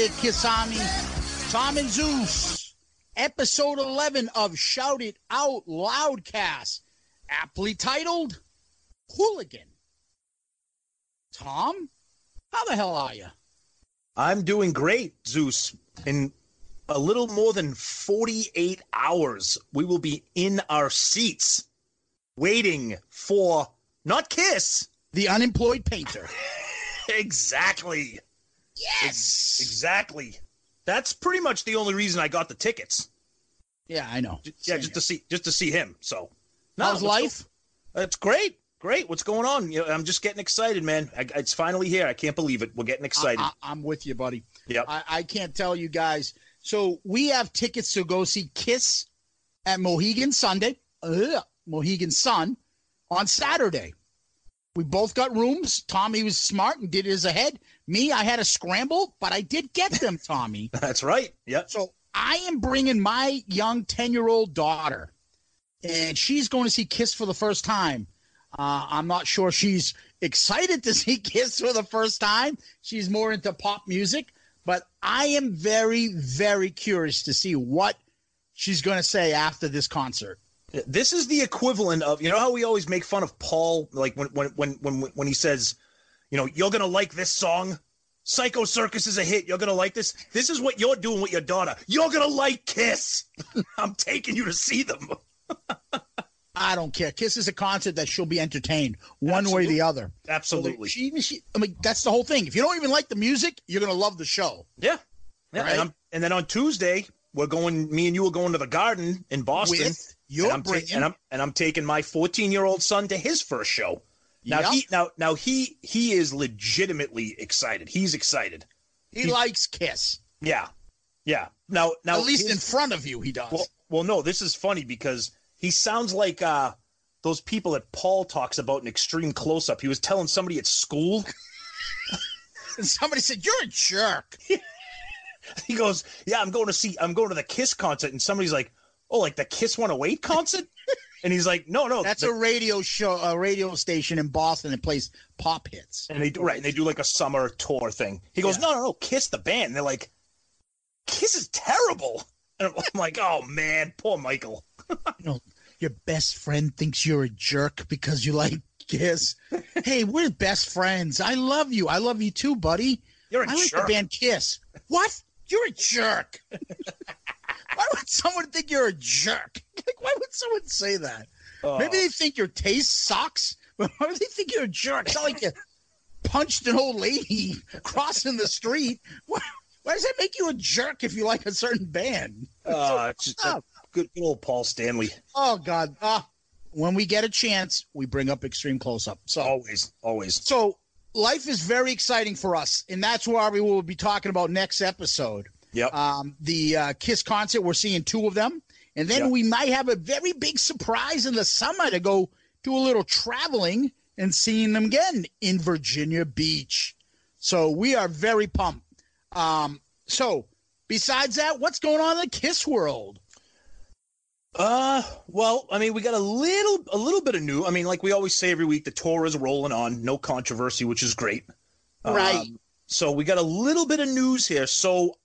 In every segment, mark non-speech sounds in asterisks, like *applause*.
There, Kisami? Tom and Zeus. Episode 11 of Shout It Out Loudcast. Aptly titled Hooligan. Tom, how the hell are you? I'm doing great, Zeus. In a little more than 48 hours, we will be in our seats waiting for not Kiss. The unemployed painter. *laughs* Exactly. Yes. Exactly. That's pretty much the only reason I got the tickets. Yeah, I know. Yeah, Same just here. to see just to see him. So, How's what's life? go- It's great. Great. What's going on? You know, I'm just getting excited, man. I, it's finally here. I can't believe it. We're getting excited. I, am with you, buddy. Yep. I, I can't tell you guys. So we have tickets to go see Kiss at Mohegan Sunday, Ugh, Mohegan Sun, on Saturday. We both got rooms. Tommy was smart and did his ahead. Me, I had a scramble, but I did get them, *laughs* Tommy. That's right. Yep. So I am bringing my young 10 year old daughter, and she's going to see Kiss for the first time. Uh, I'm not sure she's excited to *laughs* see Kiss for the first time. She's more into pop music, but I am very, very curious to see what she's going to say after this concert. This is the equivalent of you know how we always make fun of Paul, like when when when when when he says, you know, you're gonna like this song. Psycho Circus is a hit. You're gonna like this. This is what you're doing with your daughter. You're gonna like Kiss. *laughs* I'm taking you to see them. *laughs* I don't care. Kiss is a concert that she'll be entertained one way or the other. Absolutely. She, even she, I mean, that's the whole thing. If you don't even like the music, you're going to love the show. Yeah. Yeah. Right? And, and then on Tuesday, we're going. Me and you are going to the Garden in Boston. With your and I'm, ta- bringing- and I'm and I'm taking my 14 year old son to his first show. Now Yep. he now now he he is legitimately excited. He's excited. He likes Kiss. Yeah. Yeah. Now now At least his- in front of you, he does. Well, well, no, this is funny because he sounds like uh, those people that Paul talks about in Extreme Close Up. He was telling somebody at school. *laughs* and somebody said, "You're a jerk." *laughs* He goes, "Yeah, I'm going to see. I'm going to the Kiss concert," and somebody's like, "Oh, like the Kiss 108 concert?" And he's like, "No, no, That's the- a radio show, a radio station in Boston that plays pop hits. And they do right, and they do like a summer tour thing. He goes, Yeah. "No, no, no, Kiss the band." And they're like, "Kiss is terrible." And I'm like, "Oh man, poor Michael." *laughs* You know, your best friend thinks you're a jerk because you like Kiss. *laughs* hey, we're best friends. I love you. I love you too, buddy. You're a I like the band Kiss. What? You're a jerk. *laughs* Why would someone think you're a jerk? *laughs* Like, why would someone say that? Oh. Maybe they think your taste sucks, *laughs* but why would they think you're a jerk? It's not like you punched an old lady *laughs* crossing the street. Why, why does that make you a jerk if you like a certain band? Uh, it's just good, good old Paul Stanley. Oh God! Ah, when we get a chance, we bring up extreme close up. So, Always, always. so life is very exciting for us, and that's why we will be talking about next episode. Yep. Um, the uh, Kiss concert, we're seeing two of them, and then Yep. we might have a very big surprise in the summer to go do a little traveling and seeing them again in Virginia Beach. So we are very pumped. Um, so besides that, what's going on in the Kiss world? Uh, well, I mean, we got a little, a little bit of new. I mean, like we always say every week, the tour is rolling on, no controversy, which is great. Right. Um, so we got a little bit of news here. So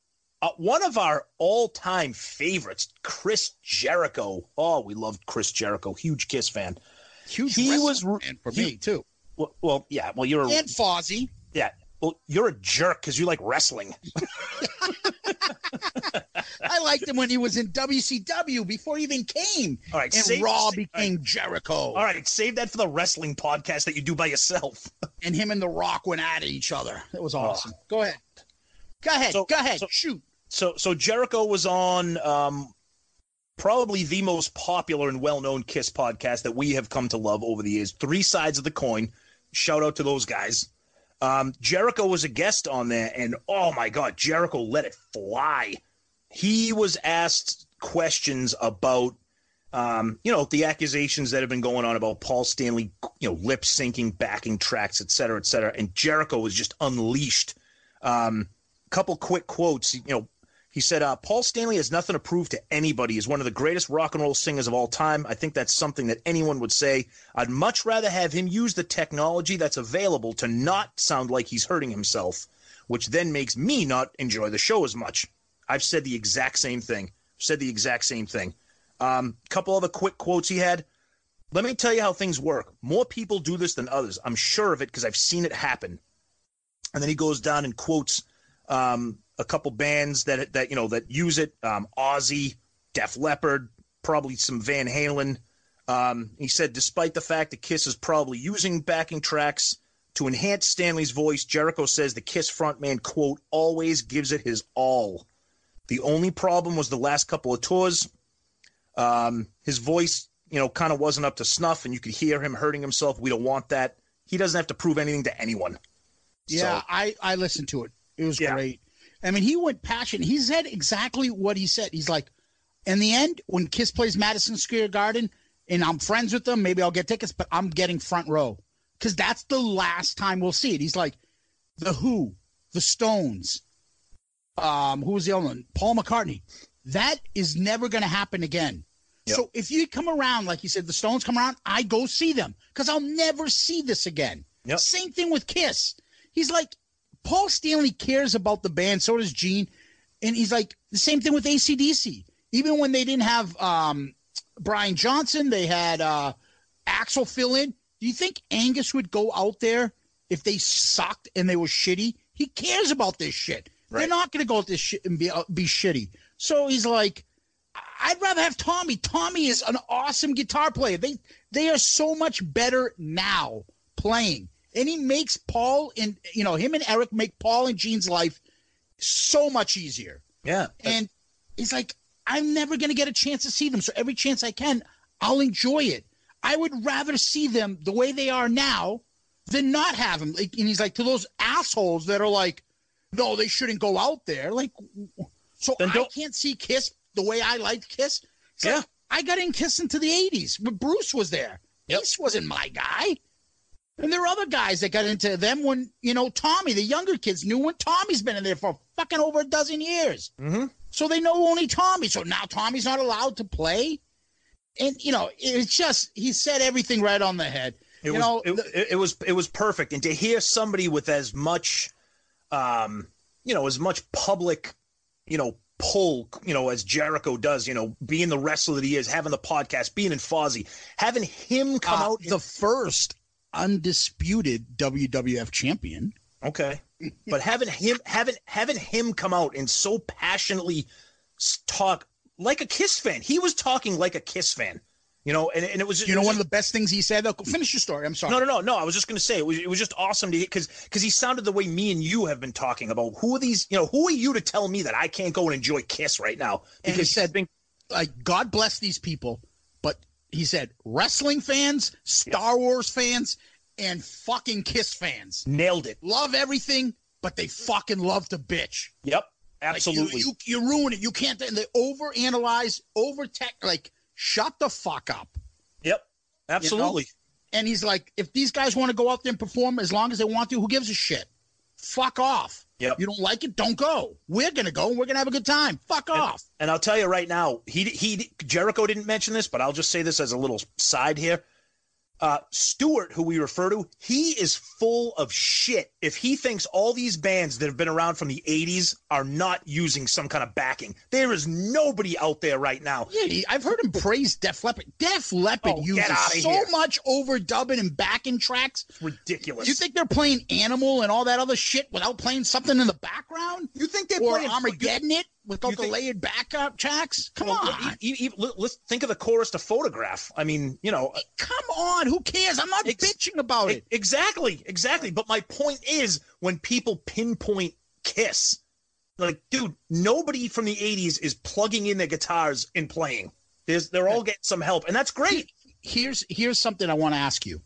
Uh, one of our all-time favorites, Chris Jericho. Oh, we loved Chris Jericho. Huge Kiss fan. Huge He was fan for he- me too. Well, well yeah. Well, you're a, And Fozzy. yeah. Well, you're a jerk because you like wrestling. *laughs* I liked him when he was in WCW before he even came. All right, and save- Raw save- became Jericho. All right, save that for the wrestling podcast that you do by yourself. *laughs* And him and The Rock went at each other. It was awesome. Go ahead. Go ahead. So- Go ahead. so- Shoot. So, so Jericho was on um, probably the most popular and well-known Kiss podcast that we have come to love over the years. Three sides of the coin. Shout out to those guys. Um, Jericho was a guest on there, and oh my God, Jericho let it fly. He was asked questions about, um, you know, the accusations that have been going on about Paul Stanley, you know, lip syncing, backing tracks, et cetera, et cetera. And Jericho was just unleashed. Um, couple quick quotes. You know, he said, uh, Paul Stanley has nothing to prove to anybody. He's one of the greatest rock and roll singers of all time. I think that's something that anyone would say. I'd much rather have him use the technology that's available to not sound like he's hurting himself, which then makes me not enjoy the show as much. I've said the exact same thing. Said the exact same thing. Um, couple other quick quotes he had. Let me tell you how things work. More people do this than others. I'm sure of it because I've seen it happen. And then he goes down and quotes um, a couple bands that that you know that use it. Um, Ozzy, Def Leppard, probably some Van Halen. Um, he said, despite the fact that Kiss is probably using backing tracks to enhance Stanley's voice, Jericho says the Kiss frontman quote always gives it his all. The only problem was the last couple of tours. Um, his voice, you know, kind of wasn't up to snuff, and you could hear him hurting himself. We don't want that. He doesn't have to prove anything to anyone. Yeah, So- I I listened to it. It was Yeah. great. I mean, he went passionate. He said exactly what he said. He's like, in the end, when Kiss plays Madison Square Garden, and I'm friends with them, maybe I'll get tickets, but I'm getting front row because that's the last time we'll see it. He's like, the Who, the Stones, um, who was the other one? Paul McCartney. That is never going to happen again. Yep. So if you come around, like you said, the Stones come around, I go see them because I'll never see this again. Yep. Same thing with Kiss. He's like, Paul Stanley cares about the band, so does Gene. And he's like, the same thing with ACDC. Even when they didn't have um, Brian Johnson, they had uh, Axl fill in. Do you think Angus would go out there if they sucked and they were shitty? He cares about this shit. They're not going to go out this shit and be, uh, be shitty. So he's like, I'd rather have Tommy. Tommy is an awesome guitar player. They they are so much better now playing. And he makes Paul and you know, him and Eric make Paul and Gene's life so much easier. Yeah. And he's like, I'm never gonna get a chance to see them. So every chance I can, I'll enjoy it. I would rather see them the way they are now than not have them. Like, and he's like, to those assholes that are like, no, they shouldn't go out there. Like, so I can't see Kiss the way I liked Kiss. It's Yeah. like, I got in Kiss into the 80s when Bruce was there. Yep. Kiss wasn't my guy. And there are other guys that got into them when, you know, Tommy, the younger kids knew when Tommy's been in there for fucking over a dozen years. Mm-hmm. So they know only Tommy. So now Tommy's not allowed to play. And, you know, it's just, he said everything right on the head. It you was know, it, the- it, was it was perfect, and to hear somebody with as much, um, you know, as much public, you know, pull, you know, as Jericho does, you know, being the wrestler that he is, having the podcast, being in Fozzy, having him come uh, out. the first undisputed WWF champion. okay, but having him having having him come out and so passionately talk like a Kiss fan, he was talking like a Kiss fan, you know, and, and it was You know, was one of the best things he said. Though, finish your story. I'm sorry. No, no, no, no. I was just going to say it was it was just awesome to because because he sounded the way me and you have been talking about. Who are these? You know, who are you to tell me that I can't go and enjoy Kiss right now? And he Because said, like, God bless these people, he said wrestling fans, Star Wars fans, and fucking Kiss fans nailed it. love everything, but they fucking love to bitch. Yep, Like, absolutely. you, you, you ruin it. You can't. And they overanalyze, over tech. Like, shut the fuck up. yep, absolutely. And he's like, if these guys want to go out there and perform as long as they want to, who gives a shit? Fuck off. Yep. You don't like it? Don't go. We're gonna go. and We're gonna have a good time. Fuck off. And I'll tell you right now, he he Jericho didn't mention this, but I'll just say this as a little side here. Uh, Stewart, who we refer to, he is full of shit. If he thinks all these bands that have been around from the 80s are not using some kind of backing, there is nobody out there right now. Yeah, I've heard him praise Def Leppard. Def Leppard Oh, uses so here. much overdubbing and backing tracks. Ridiculous. You think they're playing Animal and all that other shit without playing something in the background? You think they're or playing Armageddon it without you the think- layered backup tracks? Come Well, on. e- e- e- let's think of the chorus to photograph. I mean, you know, Come on. Who cares? I'm not Ex- bitching about it. exactly, exactly. But my point is when people pinpoint Kiss, like, dude, nobody from the 80s is plugging in their guitars and playing. There's, they're all getting some help, and that's great. Here's here's something I want to ask you.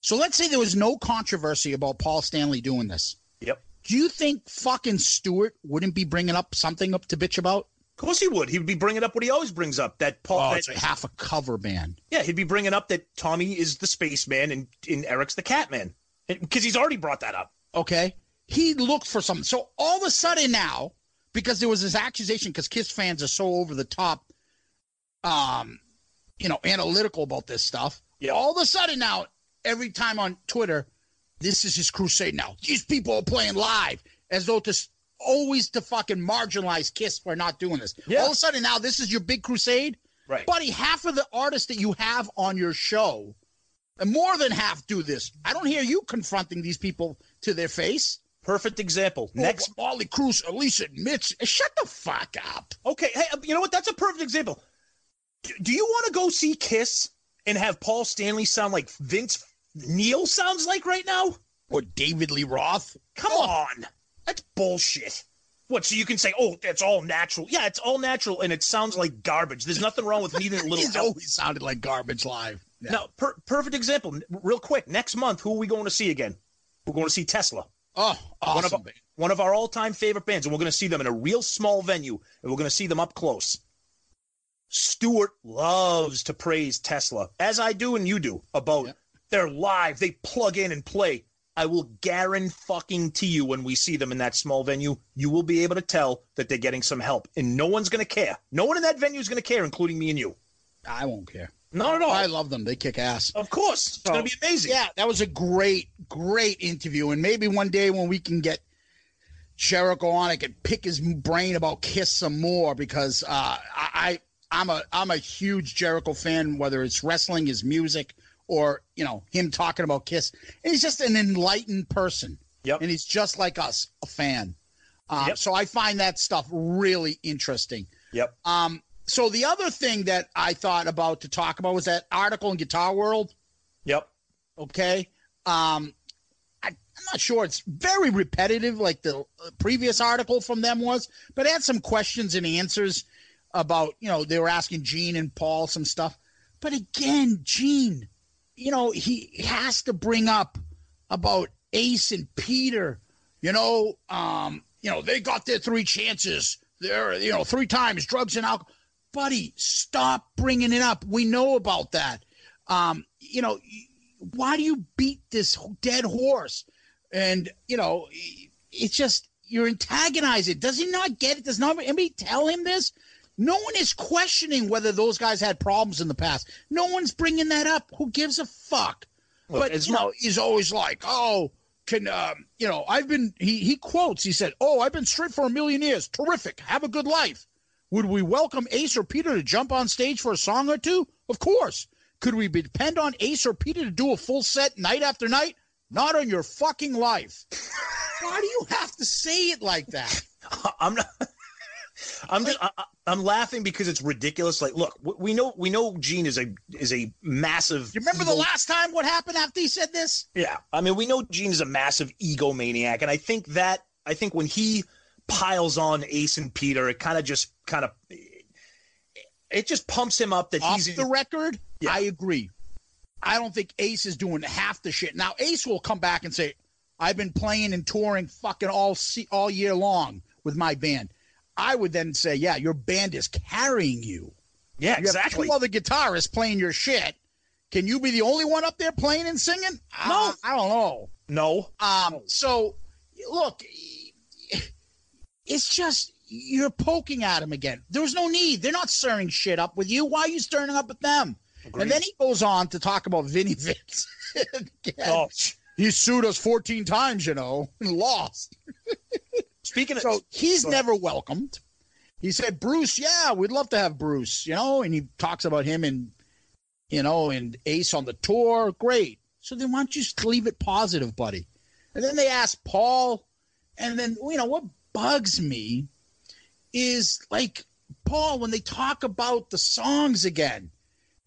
So let's say there was no controversy about Paul Stanley doing this. Yep. Do you think fucking Stewart wouldn't be bringing up something up to bitch about? Of course he would. He would be bringing up what he always brings up. That Paul. Oh, that- it's a half a cover band. yeah, he'd be bringing up that Tommy is the spaceman and, and Eric's the Catman, because he's already brought that up. Okay. He looked for something. So all of a sudden now, because there was this accusation, because Kiss fans are so over the top, um, you know, analytical about this stuff. Yeah. All of a sudden now, every time on Twitter, this is his crusade now. These people are playing live as though to always to fucking marginalize Kiss for not doing this. Yeah. All of a sudden now, this is your big crusade. Right. Buddy, half of the artists that you have on your show, more than half do this. I don't hear you confronting these people to their face. Perfect example. Oh, Next. oh, Motley Crue at least admits. Shut the fuck up. Okay. Hey, uh, you know what? That's a perfect example. Do, do you want to go see Kiss and have Paul Stanley sound like Vince Neil sounds like right now? Or David Lee Roth. Come oh. on. That's bullshit. What? So you can say, "Oh, it's all natural." Yeah, it's all natural, and it sounds like garbage. There's nothing wrong with needing a little *laughs* He's help. always sounded like garbage live. Yeah. Now, per- perfect example. Real quick, next month, who are we going to see again? We're going to see Tesla, Oh, one of awesome. our, one of our all-time favorite bands, and we're going to see them in a real small venue, and we're going to see them up close. Stewart loves to praise Tesla, as I do and you do, about they're live, they plug in and play. I will guarantee fucking to you when we see them in that small venue, you will be able to tell that they're getting some help, and no one's going to care. No one in that venue is going to care, including me and you. I won't care. Not at all. I love them. They kick ass. of course, it's going to be amazing. Yeah, that was a great, great interview. And maybe one day when we can get Jericho on, I could pick his brain about Kiss some more because uh, I, I I'm a I'm a huge Jericho fan, whether it's wrestling, his music, or you know him talking about Kiss. And he's just an enlightened person. Yep. And he's just like us, a fan. Um, Yep. So I find that stuff really interesting. Yep. Um, so the other thing that I thought about to talk about was that article in Guitar World. Yep. okay. Um I, i'm not sure. It's very repetitive like the uh, previous article from them was but it had some questions and answers about you know they were asking gene and paul some stuff. But again gene you know he has to bring up about ace and peter you know um you know they got their three chances. They're you know three times drugs and alcohol buddy stop bringing it up we know about that um you know why do you beat this dead horse? And you know, it's just you're antagonizing. Does he not get it? Does not anybody tell him this? No one is questioning whether those guys had problems in the past. No one's bringing that up. Who gives a fuck? Look, but it's you know, he's always like, oh, can um, you know? I've been. He he quotes. He said, "Oh, I've been straight for a million years. Terrific. Have a good life." Would we welcome Ace or Peter to jump on stage for a song or two? Of course. Could we depend on Ace or Peter to do a full set night after night? Not on your fucking life. Why do you have to say it like that? *laughs* I'm not. I'm just. I, I'm laughing because it's ridiculous. Like, look, we- know we know Gene is a is a massive. You remember the last time what happened after he said this? Yeah, I mean, we know Gene is a massive egomaniac, and I think that I think when he piles on Ace and Peter, it kind of just kind of it just pumps him up that Off he's the record, Yeah. I agree. I don't think Ace is doing half the shit. Now Ace will come back and say, "I've been playing and touring fucking all se- all year long with my band." I would then say, "Yeah, your band is carrying you. yeah You exactly. have two other guitarists playing your shit. Can you be the only one up there playing and singing? No. Uh, I don't know. No, Um, so look, it's just you're poking at him again. There's no need. They're not stirring shit up with you. Why are you stirring up with them? And then he goes on to talk about Vinnie Vincent. *laughs* Oh, He sued us 14 times, you know, *laughs* and lost. speaking of So he's never welcomed. He said, Bruce, yeah, we'd love to have Bruce, you know, and he talks about him and, you know, and Ace on the tour. Great. So then why don't you just leave it positive, buddy? And then they ask Paul, and then, you know, what bugs me is like Paul, when they talk about the songs again,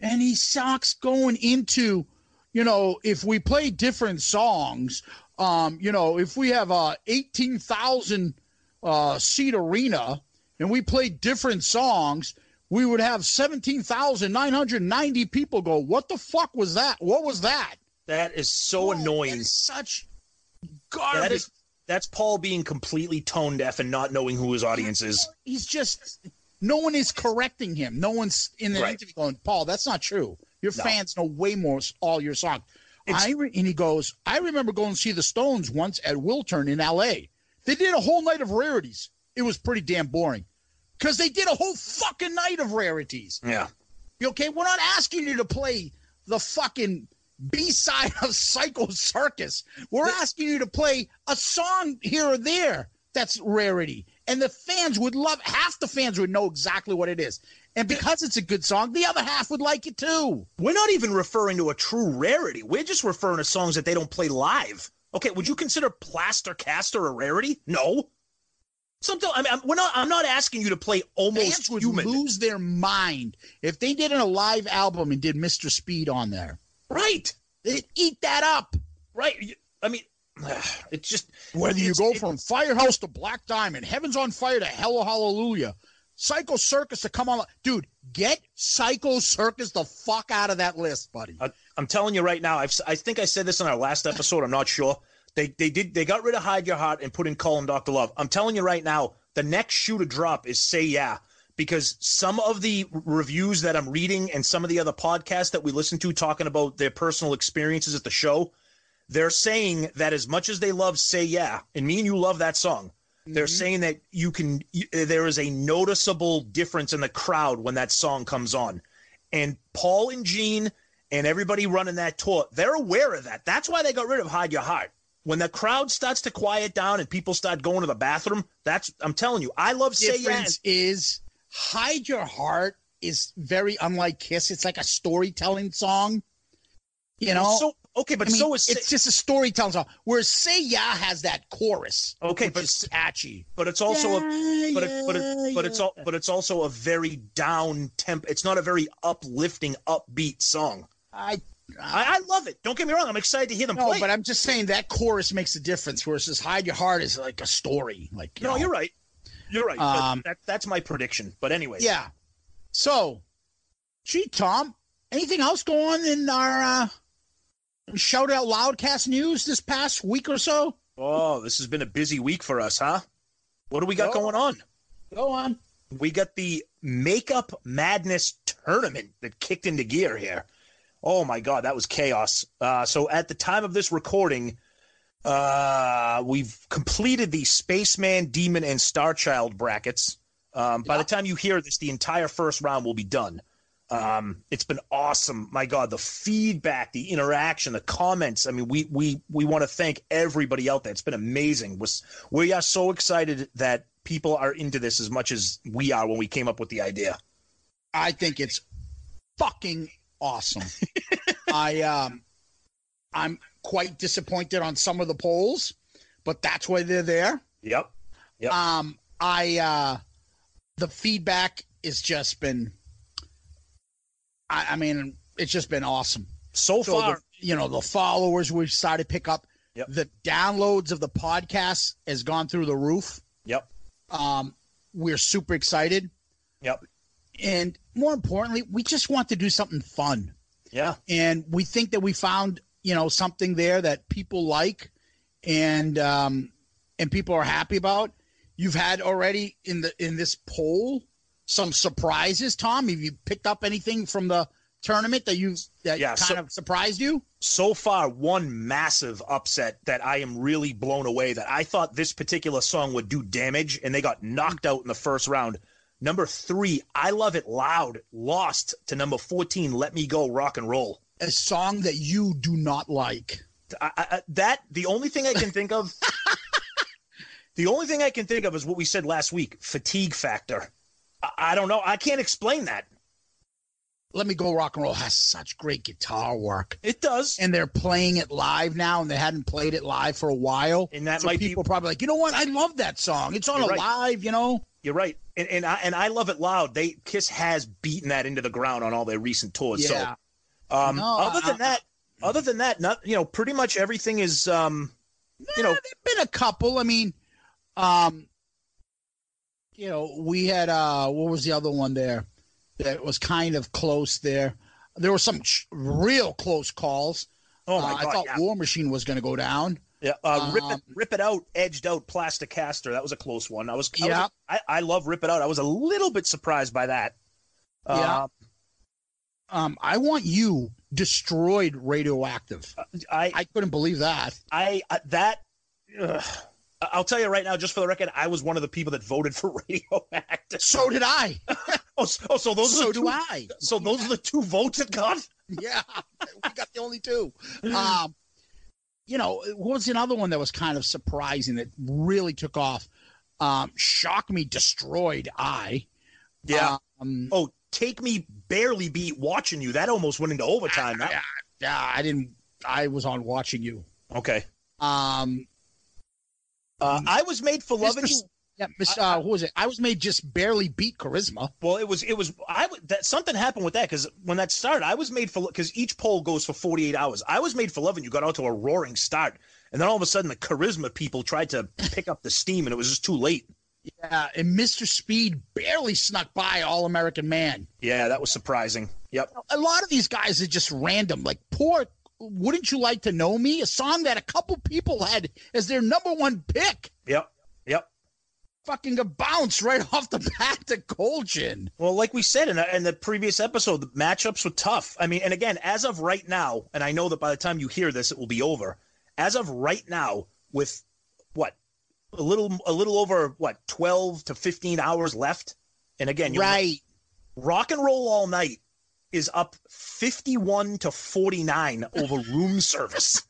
and he sucks going into, you know, if we play different songs, um, you know, if we have a 18,000 uh, seat arena and we play different songs, we would have 17,990 people go, What the fuck was that? What was that? that is so annoying. That is such That garbage. is that's Paul being completely tone deaf and not knowing who his audience is. He's just, no one is correcting him. No one's in the Right. interview going, Paul, that's not true. Your No. fans know way more all your songs. I re- and he goes, I remember going to see the Stones once at Wiltern in LA. They did a whole night of rarities. It was pretty damn boring because they did a whole fucking night of rarities. Yeah. You okay? We're not asking you to play the fucking B side of Psycho Circus. We're asking you to play a song here or there that's rarity. And the fans would love half the fans would know exactly what it is. And because it's a good song, the other half would like it too. We're not even referring to a true rarity. We're just referring to songs that they don't play live. Okay, would you consider Plaster Caster a rarity? No. Something. I mean, I'm, we're not. I'm not asking you to play almost Fans would human. lose their mind if they did a live album and did Mr. Speed on there. Right. They'd eat that up. Right. I mean, *sighs* it's just Whether you go from Firehouse to Black Diamond, Heaven's on Fire to Hello Hallelujah, Psycho Circus to come on, dude, get Psycho Circus the fuck out of that list, buddy. I, I'm telling you right now. I've, I think I said this in our last episode. I'm not sure. They they did they got rid of Hide Your Heart and put in Calling Doctor Love. I'm telling you right now. The next shoe to drop is Say Yeah because some of the reviews that I'm reading and some of the other podcasts that we listen to talking about their personal experiences at the show, they're saying that as much as they love Say Yeah, and me and you love that song, they're mm-hmm. saying that you can you, there is a noticeable difference in the crowd when that song comes on. And Paul and Gene and everybody running that tour, they're aware of that. That's why they got rid of Hide Your Heart. When the crowd starts to quiet down and people start going to the bathroom, that's I'm telling you, I love Say Yeah. difference is Hide Your Heart is very unlike Kiss. It's like a storytelling song. You know? So okay, but I mean, so is it's just a storytelling song. Whereas Say Yeah has that chorus. Okay, which but- is catchy. but it's also a Yeah, but it, but it, but it's all but it's also a very down temp. It's not a very uplifting, upbeat song. I I, I love it. Don't get me wrong. I'm excited to hear them no, play. but I'm just saying that chorus makes a difference. Whereas Hide Your Heart is like a story. Like you no, know. you're right. You're right. Um, that, that's my prediction. But anyway, Yeah. So, gee, Tom, anything else going on in our uh, shout out loudcast news this past week or so? Oh, this has been a busy week for us, huh? What do we got Oh. going on? Go on. We got the Makeup Madness tournament that kicked into gear here. Oh my God, that was chaos. Uh, so at the time of this recording, uh, we've completed the Spaceman, Demon, and Starchild brackets. Um, by the time you hear this, the entire first round will be done. Um, it's been awesome. My God, the feedback, the interaction, the comments. I mean, we we we want to thank everybody out there. It's been amazing. Was we are so excited that people are into this as much as we are when we came up with the idea. I think it's fucking awesome. *laughs* I um I'm quite disappointed on some of the polls, but that's why they're there. Yep. Yep. Um I uh the feedback has just been I, I mean, it's just been awesome. So So far, the, you know, the followers we've started to pick up. Yep. The downloads of the podcast has gone through the roof. yep. Um, we're super excited. Yep. And more importantly, we just want to do something fun. Yeah. And we think that we found, you know, something there that people like and um and people are happy about. You've had already in the in this poll some surprises, Tom. Have you picked up anything from the tournament that you've that Yeah, kind so- of surprised you? so far one massive upset that I am really blown away that I thought this particular song would do damage and they got knocked out in the first round. Number three, I Love It Loud, lost to number 14, Let Me Go Rock and Roll. A song that you do not like. I, I, that, the only thing I can think of, *laughs* the only thing I can think of is what we said last week fatigue factor. I, I don't know. I can't explain that. Let Me Go Rock and Roll has such great guitar work. It does. And they're playing it live now, and they hadn't played it live for a while. And that so might be- people probably like, you know what? I love that song. It's on You're a right. live, you know. You're right, and and I and I love it loud. They Kiss has beaten that into the ground on all their recent tours. Yeah. So, um, No, other than I- that, other than that, not you know, pretty much everything is um, you know, there've been a couple. I mean, um, you know, we had uh, what was the other one there that was kind of close there. There were some real close calls. oh my Uh, god, I thought yeah, War Machine was going to go down. yeah. Uh, rip it, um, rip it out, edged out, plaster caster. That was a close one. I was, I, Yeah. was, I, I love rip it out. I was a little bit surprised by that. Yeah. Uh, Um, I want you destroyed radioactive. I, I couldn't believe that. I, I that. ugh. I'll tell you right now, just for the record, I was one of the people that voted for *laughs* radioactive. So did I. *laughs* Oh, so, oh, so those are so the do I. So those are the two votes it got. *laughs* Yeah, we got the only two. Um, you know, what was another one that was kind of surprising that really took off? Um, shock me, destroyed. I. Um, Oh, take me barely beat watching you. That almost went into overtime. Yeah, yeah, I didn't. I was on watching you. okay. Um, Uh, I was made for loving Mr. you. Yeah, Miss. Uh, who was it? I was made just barely beat charisma. Well, it was it was I that something happened with that because when that started, I was made for because each poll goes for 48 hours. I was made for loving you got out to a roaring start, and then all of a sudden the charisma people tried to pick up the steam, and it was just too late. Yeah, and Mr. Speed barely snuck by All American Man. Yeah, that was surprising. Yep. a lot of these guys are just random. Like poor wouldn't you like to know me? A song that a couple people had as their number one pick. Yep. Yep. Fucking a bounce right off the *laughs* bat to Cold Gin. Well, like we said in, the- in the previous episode, the matchups were tough. I mean, and again, as of right now, and I know that by the time you hear this, it will be over. As of right now, with what a little a little over what twelve to fifteen hours left, and again, Right. rock and roll all night is up fifty-one to forty-nine over *laughs* room service.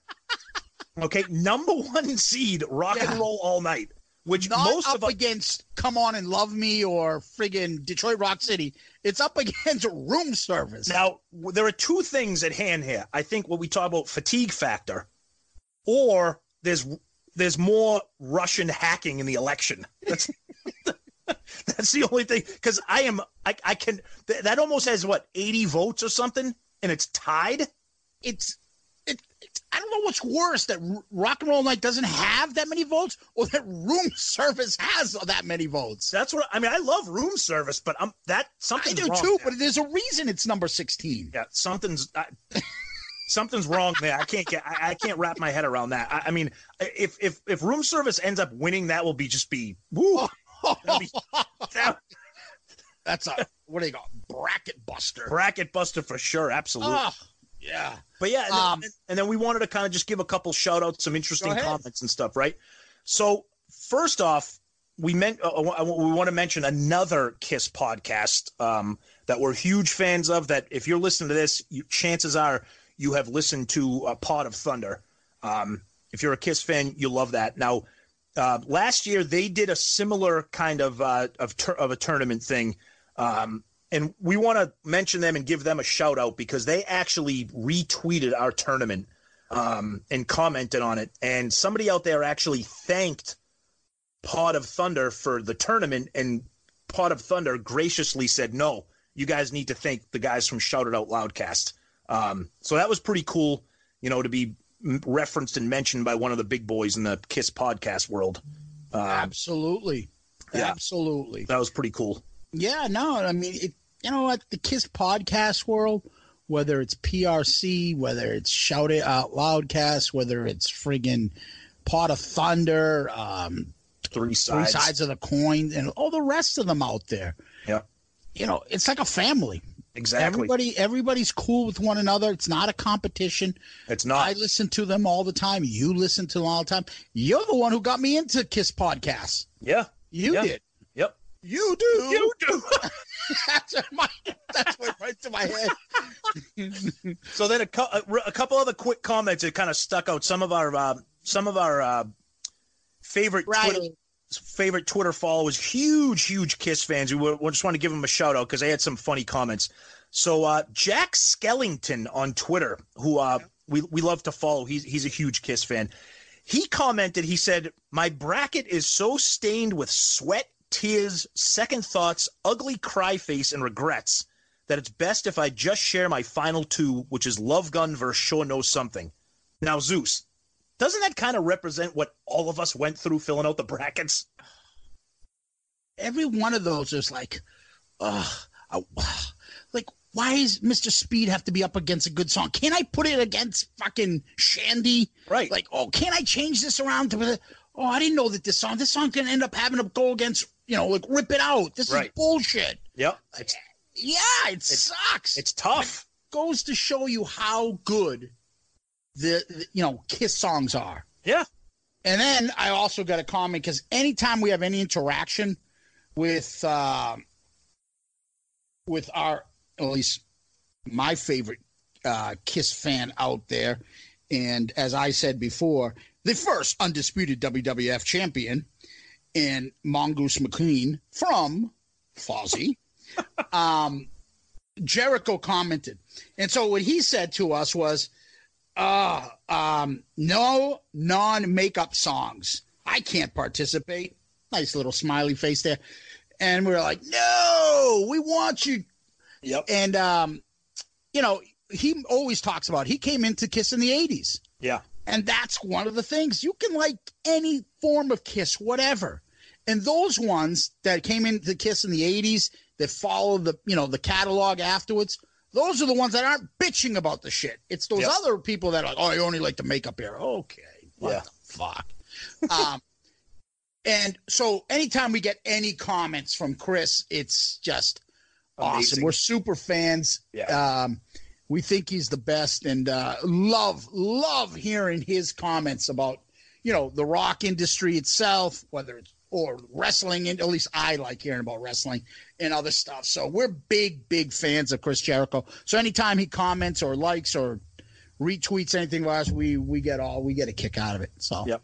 Okay, number one seed, rock Yeah. and roll all night, which Not most up of us. against Come On and Love Me or friggin' Detroit Rock City. It's up *laughs* against room service. Now, there are two things at hand here. I think when we talk about fatigue factor, or there's there's more Russian hacking in the election. That's *laughs* that's the only thing. Because I am, I, I can. Th- that almost has what 80 votes or something, and it's tied. it's it, it's I don't know what's worse that R- Rock and Roll Night doesn't have that many votes or that room *laughs* service has that many votes. That's what I mean. I love room service, but I'm that I do too, there. but there's a reason it's number 16. yeah, something's. I, Something's wrong there. I can't get. I, I can't wrap my head around that. I, I mean, if if if room service ends up winning, that will be just be woo. Be, *laughs* that, That's a what do you call it? bracket buster? bracket buster for sure. Absolutely. Oh, yeah. But yeah, and, Um, then, and then we wanted to kind of just give a couple shout outs, some interesting comments and stuff, right? So first off, we meant uh, uh, we want to mention another Kiss podcast um, that we're huge fans of. That if you're listening to this, you, chances are you have listened to a Pod of Thunder. Um, if you're a Kiss fan, you love that. Now, uh, last year they did a similar kind of uh, of tur- of a tournament thing. Um, and we want to mention them and give them a shout out because they actually retweeted our tournament um, and commented on it. And somebody out there actually thanked Pod of Thunder for the tournament, and Pod of Thunder graciously said, "No, you guys need to thank the guys from Shout It Out Loudcast." Um, so that was pretty cool, you know, to be referenced and mentioned by one of the big boys in the Kiss podcast world. Um, Absolutely. yeah. Absolutely. that was pretty cool. Yeah, no, I mean, it, you know what? The Kiss podcast world, whether it's PRC, whether it's Shout It Out Loudcast, whether it's friggin' Pod of Thunder, um, Three Three sides. Sides of the Coin, and all the rest of them out there. Yeah. You know, it's like a family. Exactly. Everybody, everybody's cool with one another. It's not a competition. it's not. I listen to them all the time. You listen to them all the time. You're the one who got me into Kiss podcasts. yeah. You Yeah. did. Yep. You do. You do. *laughs* *laughs* that's my that's what right to my head. *laughs* so then a, cou- a, a couple other quick comments that kind of stuck out. Some of our uh, some of our uh, favorite Right. Twitter, favorite Twitter followers, huge huge Kiss fans. We, we just want to give them a shout out because they had some funny comments. So uh, Jack Skellington on Twitter, who uh, we we love to follow, he's he's a huge Kiss fan. He commented, he said, My bracket is so stained with sweat, tears, second thoughts, ugly cry face, and regrets that it's best if I just share my final two, which is Love Gun versus Sure Knows Something. Now, Zeus, doesn't that kind of represent what all of us went through filling out the brackets? Every one of those is like, ugh, I- like why does Mr. Speed have to be up against a good song? Can't I put it against fucking Shandy? Right. Like, oh, can't I change this around to? Oh, I didn't know that this song. This song can end up having to go against, you know, like rip it out. This Right. is bullshit. Yep. It's, Yeah, it sucks. it's tough. goes to show you how good the, the you know Kiss songs are. Yeah. And then I also got a comment because anytime we have any interaction with uh, with our at least my favorite uh, Kiss fan out there, and as I said before, the first undisputed WWF champion, and Moongoose McQueen from Fozzy. *laughs* um, Jericho commented, and so what he said to us was, uh, um, no non makeup songs. I can't participate. Nice little smiley face there. And we are like, no, we want you. Yep. And, um, you know, he always talks about he came into Kiss in the 80s. Yeah. And that's one of the things. You can like any form of Kiss, whatever. And those ones that came into Kiss in the 80s that follow the, you know, the catalog afterwards, those are the ones that aren't bitching about the shit. It's those Yep. other people that are like, oh, I only like the makeup here. Okay. What Yeah. the fuck? um, *laughs* and so anytime we get any comments from Chris, it's just awesome. We're super fans. Yeah. Um, we think he's the best and uh, love, love hearing his comments about, you know, the rock industry itself, whether it's or wrestling, and at least I like hearing about wrestling and other stuff. So we're big, big fans of Chris Jericho. So anytime he comments or likes or retweets anything of us, we we get all we get a kick out of it. So Yep.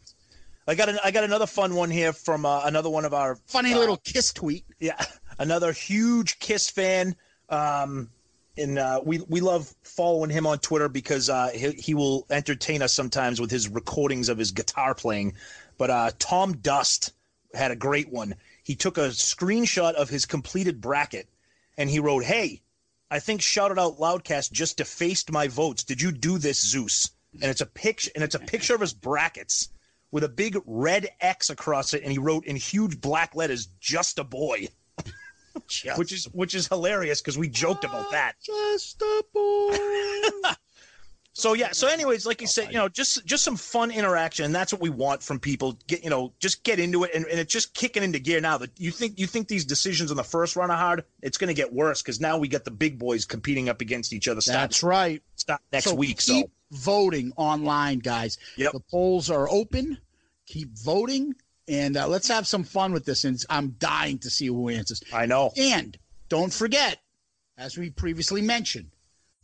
I got an, I got another fun one here from uh, another one of our funny uh, little kiss tweet. yeah *laughs* another huge Kiss fan. Um, and uh, we we love following him on Twitter because uh, he he will entertain us sometimes with his recordings of his guitar playing. But uh, Tom Dust had a great one. He took a screenshot of his completed bracket and he wrote, "Hey, I think Shout It Out Loudcast just defaced my votes. Did you do this, Zeus?" And it's a picture and it's a picture of his brackets with a big red X across it, and he wrote in huge black letters, "Just a boy." *laughs* which is which is hilarious because we joked about ah, that. Just a boy. *laughs* So yeah. So anyways, like you said, you know, just just some fun interaction, and that's what we want from people. Get you know, just get into it, and, and it's just kicking into gear now. That you think you think these decisions on the first run are hard, it's going to get worse because now we got the big boys competing up against each other. Start, That's right. start next So week. So keep voting online, guys. Yep. The polls are open. Keep voting, and uh, let's have some fun with this. And I'm dying to see who answers. I know. And don't forget, as we previously mentioned,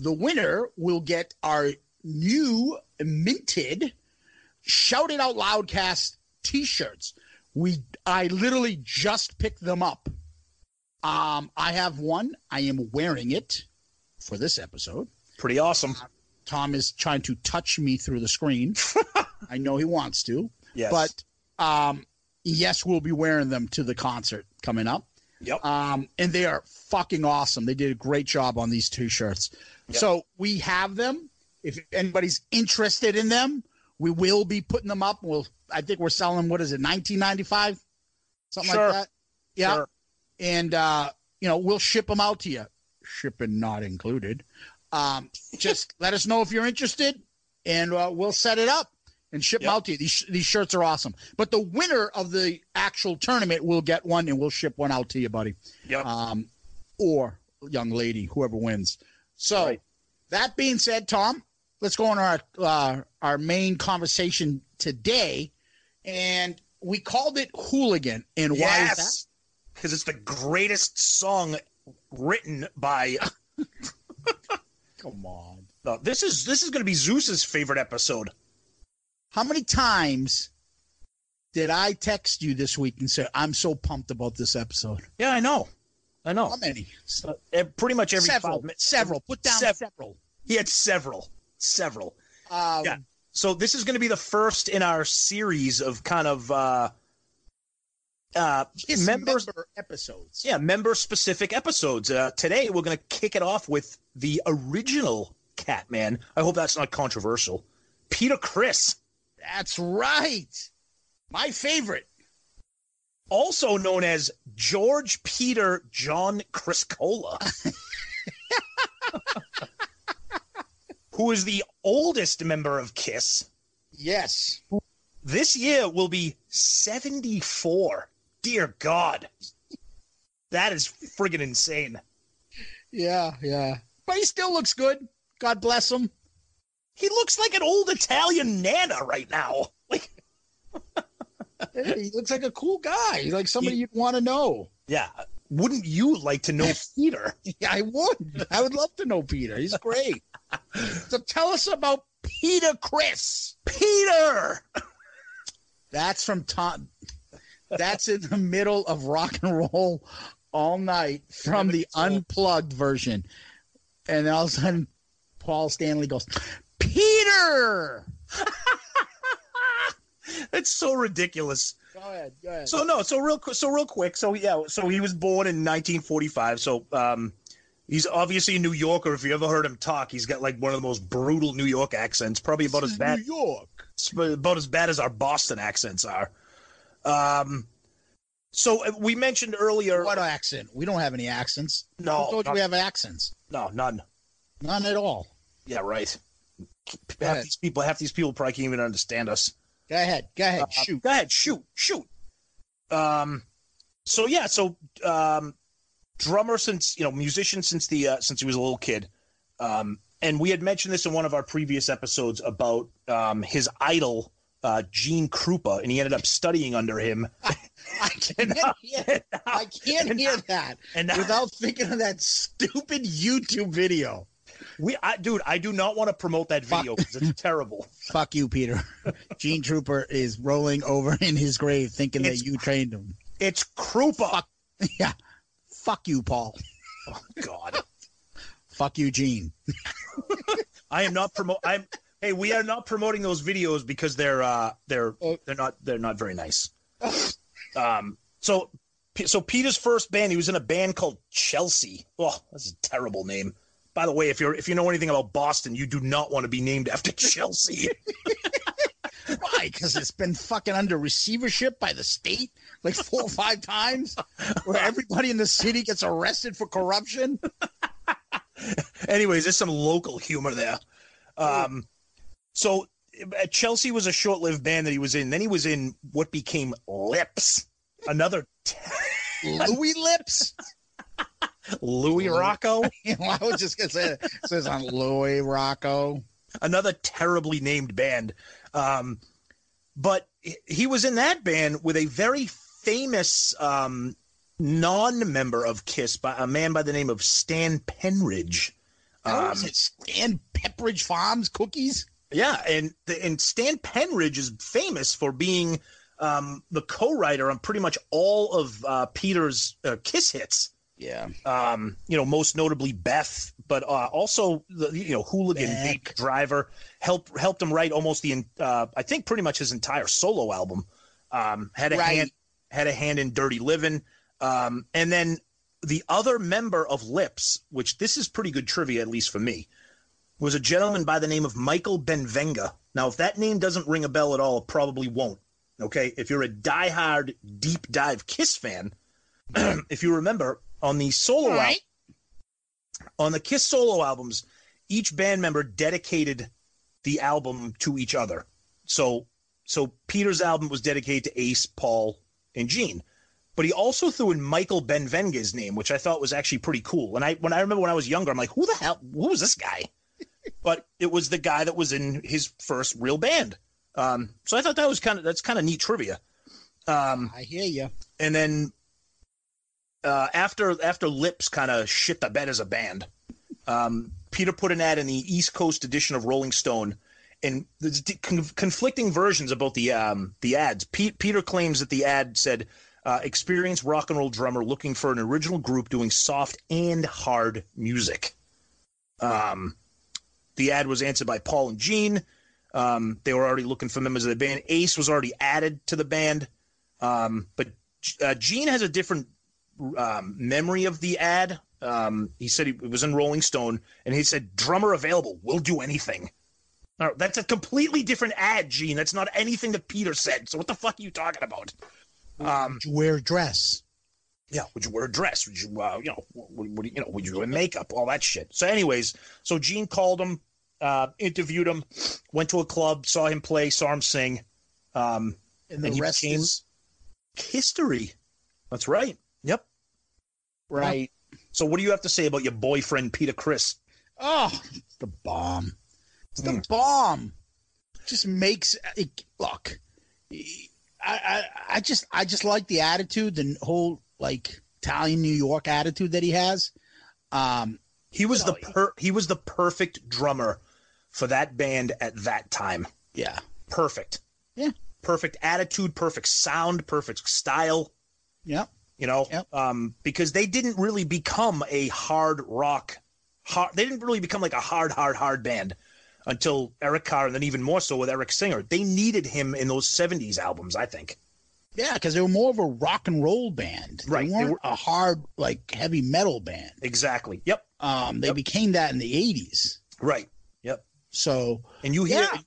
the winner will get our new minted Shout It Out Loudcast t-shirts. We I literally just picked them up. Um, I have one. I am wearing it for this episode. Pretty awesome. Tom is trying to touch me through the screen. *laughs* I know he wants to, Yes. but um, yes, we'll be wearing them to the concert coming up. Yep. Um, and they are fucking awesome. They did a great job on these two shirts. So we have them. If anybody's interested in them, we will be putting them up. We'll. I think we're selling. What is it? Nineteen ninety five, something Sure. like that. Yeah. Sure. And uh, you know we'll ship them out to you, shipping not included. Um, just *laughs* let us know if you're interested, and uh, we'll set it up and ship them out to you. These these shirts are awesome. But the winner of the actual tournament will get one, and we'll ship one out to you, buddy Yep. um, or young lady, whoever wins. So, Right. that being said, Tom, let's go on our uh, our main conversation today, and we called it hooligan. And why is that? yes. because it's the greatest song written by. *laughs* Come on. No, this is this is going to be Zeus's favorite episode. How many times did I text you this week and say I'm so pumped about this episode? Yeah, I know, I know. How many? Uh, eh, pretty much every several. five minutes. Several. Put down Sev- several. He had several, several. Um, Yeah. So this is going to be the first in our series of kind of uh, uh, members. member episodes. Yeah, member specific episodes. Uh, today we're going to kick it off with the original Catman. I hope that's not controversial. Peter Criss, That's right. My favorite. also known as George Peter John Criscuola, *laughs* who is the oldest member of Kiss. Yes. This year will be 74. Dear God. That is friggin' insane. Yeah, yeah. But he still looks good. God bless him. He looks like an old Italian nana right now. Like, *laughs* he looks like a cool guy. He's like somebody He- you'd want to know. yeah. Wouldn't you like to know *laughs* Peter? Yeah, *laughs* I would. I would love to know Peter. He's great. *laughs* so tell us about Peter Criss. Peter! That's from Tom. That's in the middle of rock and roll all night from the unplugged version. And all of a sudden, Paul Stanley goes, Peter! It's so ridiculous. Go ahead. Go ahead. So no, so real quick, so real quick. So yeah, so he was born in 1945. So um, he's obviously a New Yorker. If you ever heard him talk, he's got like one of the most brutal New York accents, probably about This as bad, New York. about as bad as our Boston accents are. Um, so uh, we mentioned earlier. What accent? We don't have any accents. No, Who told you we have accents? no, none. None at all. Yeah, right. Half these people, half these people probably can't even understand us. Go ahead. Go ahead. Uh, Shoot. Go ahead, shoot, shoot. Um, so yeah, so um, drummer since you know musician since the uh, since he was a little kid. Um, and we had mentioned this in one of our previous episodes about um, his idol, uh, Gene Krupa, and he ended up studying under him. *laughs* *laughs* I can't hear. I can't hear now- that and now- without thinking of that stupid YouTube video. We, I, dude, I do not want to promote that video because it's *laughs* terrible. Fuck you, Peter. *laughs* Gene Trooper is rolling over in his grave thinking It's- that you trained him. It's Krupa. *laughs* Yeah. Fuck you, Paul. Oh God, Fuck you, Gene. I am not promote. I'm. Hey, we are not promoting those videos because they're uh they're Oh. they're not they're not very nice. Um. So so Peter's first band, he was in a band called Chelsea. Oh, that's a terrible name. By the way, if you're if you know anything about Boston, you do not want to be named after *laughs* Chelsea. *laughs* Why? Because it's been fucking under receivership by the state like four or *laughs* five times, where everybody in the city gets arrested for corruption. Anyways, there's some local humor there. Um, so uh, Chelsea was a short-lived band that he was in. Then he was in what became Lips, another t- Louis Lips. Louis Rocco, *laughs* I was just gonna say it says on Louis Rocco. another terribly named band. Um, but he- was in that band with a very famous um, non-member of Kiss, by a man by the name of Stan Penridge. How Um, is it Stan Pepperidge Farms cookies? Yeah, and the, and Stan Penridge is famous for being um, the co-writer on pretty much all of uh, Peter's uh, Kiss hits. Yeah. Um, you know, most notably Beth, but uh, also the you know Hooligan, Beck. Driver helped helped him write almost the uh, I think pretty much his entire solo album. Um, had a Right. hand had a hand in Dirty Living, um, and then the other member of Lips, which this is pretty good trivia at least for me, was a gentleman by the name of Michael Benvenga. Now, if that name doesn't ring a bell at all, it probably won't. Okay, if you're a diehard deep dive Kiss fan, *clears throat* if you remember on the solo album, on the Kiss solo albums, each band member dedicated the album to each other. So, so Peter's album was dedicated to Ace, Paul, and Gene. But he also threw in Michael Benvenga's name, which I thought was actually pretty cool. And I, when I remember when I was younger, I'm like, who the hell? Who was this guy? *laughs* but it was the guy that was in his first real band. Um, so I thought that was kind of that's kind of neat trivia. Um, I hear you. and then uh, after after Lips kind of shit the bed as a band, um, Peter put an ad in the East Coast edition of Rolling Stone, and there's con- conflicting versions about the um, the ads. Pete, Peter claims that the ad said, uh, "Experienced rock and roll drummer looking for an original group doing soft and hard music." Um, the ad was answered by Paul and Gene. Um, they were already looking for members of the band. Ace was already added to the band, um, but uh, Gene has a different um, memory of the ad. Um, he said he it was in Rolling Stone, and he said, "Drummer available, we'll do anything." Now, that's a completely different ad, Gene. That's not anything that Peter said. So what the fuck are you talking about? Um, Would you wear a dress? yeah, would you wear a dress? Would you, uh, you know, what, what, you know, would you wear makeup? All that shit. So, anyways, so Gene called him, uh, interviewed him, went to a club, saw him play, saw him sing. Um, And the And he rest is history. That's right. Right. So, what do you have to say about your boyfriend Peter Criss? Oh, the bomb. It's the Mm. bomb. Just makes it look. I, I I just I just like the attitude, the whole like Italian New York attitude that he has. Um, He was No, the per- he was the perfect drummer for that band at that time. yeah, Perfect. Yeah. Perfect attitude, perfect sound, perfect style. yeah, you know Yep. um because they didn't really become a hard rock hard they didn't really become like a hard hard hard band until Eric Carr and then even more so with Eric Singer they needed him in those 70s albums I think yeah, because they were more of a rock and roll band. Right, They they weren't were- a hard like heavy metal band. exactly yep Um, they Yep. became that in the eighties. right yep So and you hear Yeah.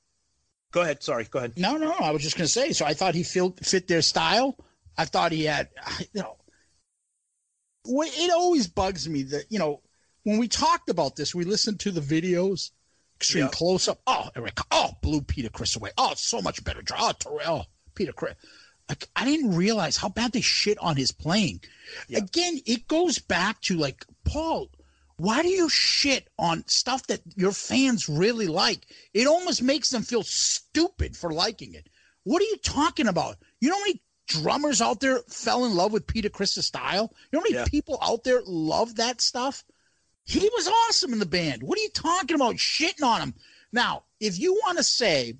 go ahead sorry go ahead No, no, I was just going to say. So I thought he fit, fit their style. I thought he had, you know, it always bugs me that, you know, when we talked about this, we listened to the videos, extreme Yeah. close up. Oh, Eric, oh, blew Peter Criss away. Oh, so much better. draw. Oh, Terrell, Peter Criss. Like, I didn't realize how bad they shit on his playing. Yeah. Again, it goes back to like, Paul, why do you shit on stuff that your fans really like? It almost makes them feel stupid for liking it. What are you talking about? You know how many drummers out there fell in love with Peter Criss's style? You know how many Yeah. people out there love that stuff? He was awesome in the band. What are you talking about shitting on him? Now, if you want to say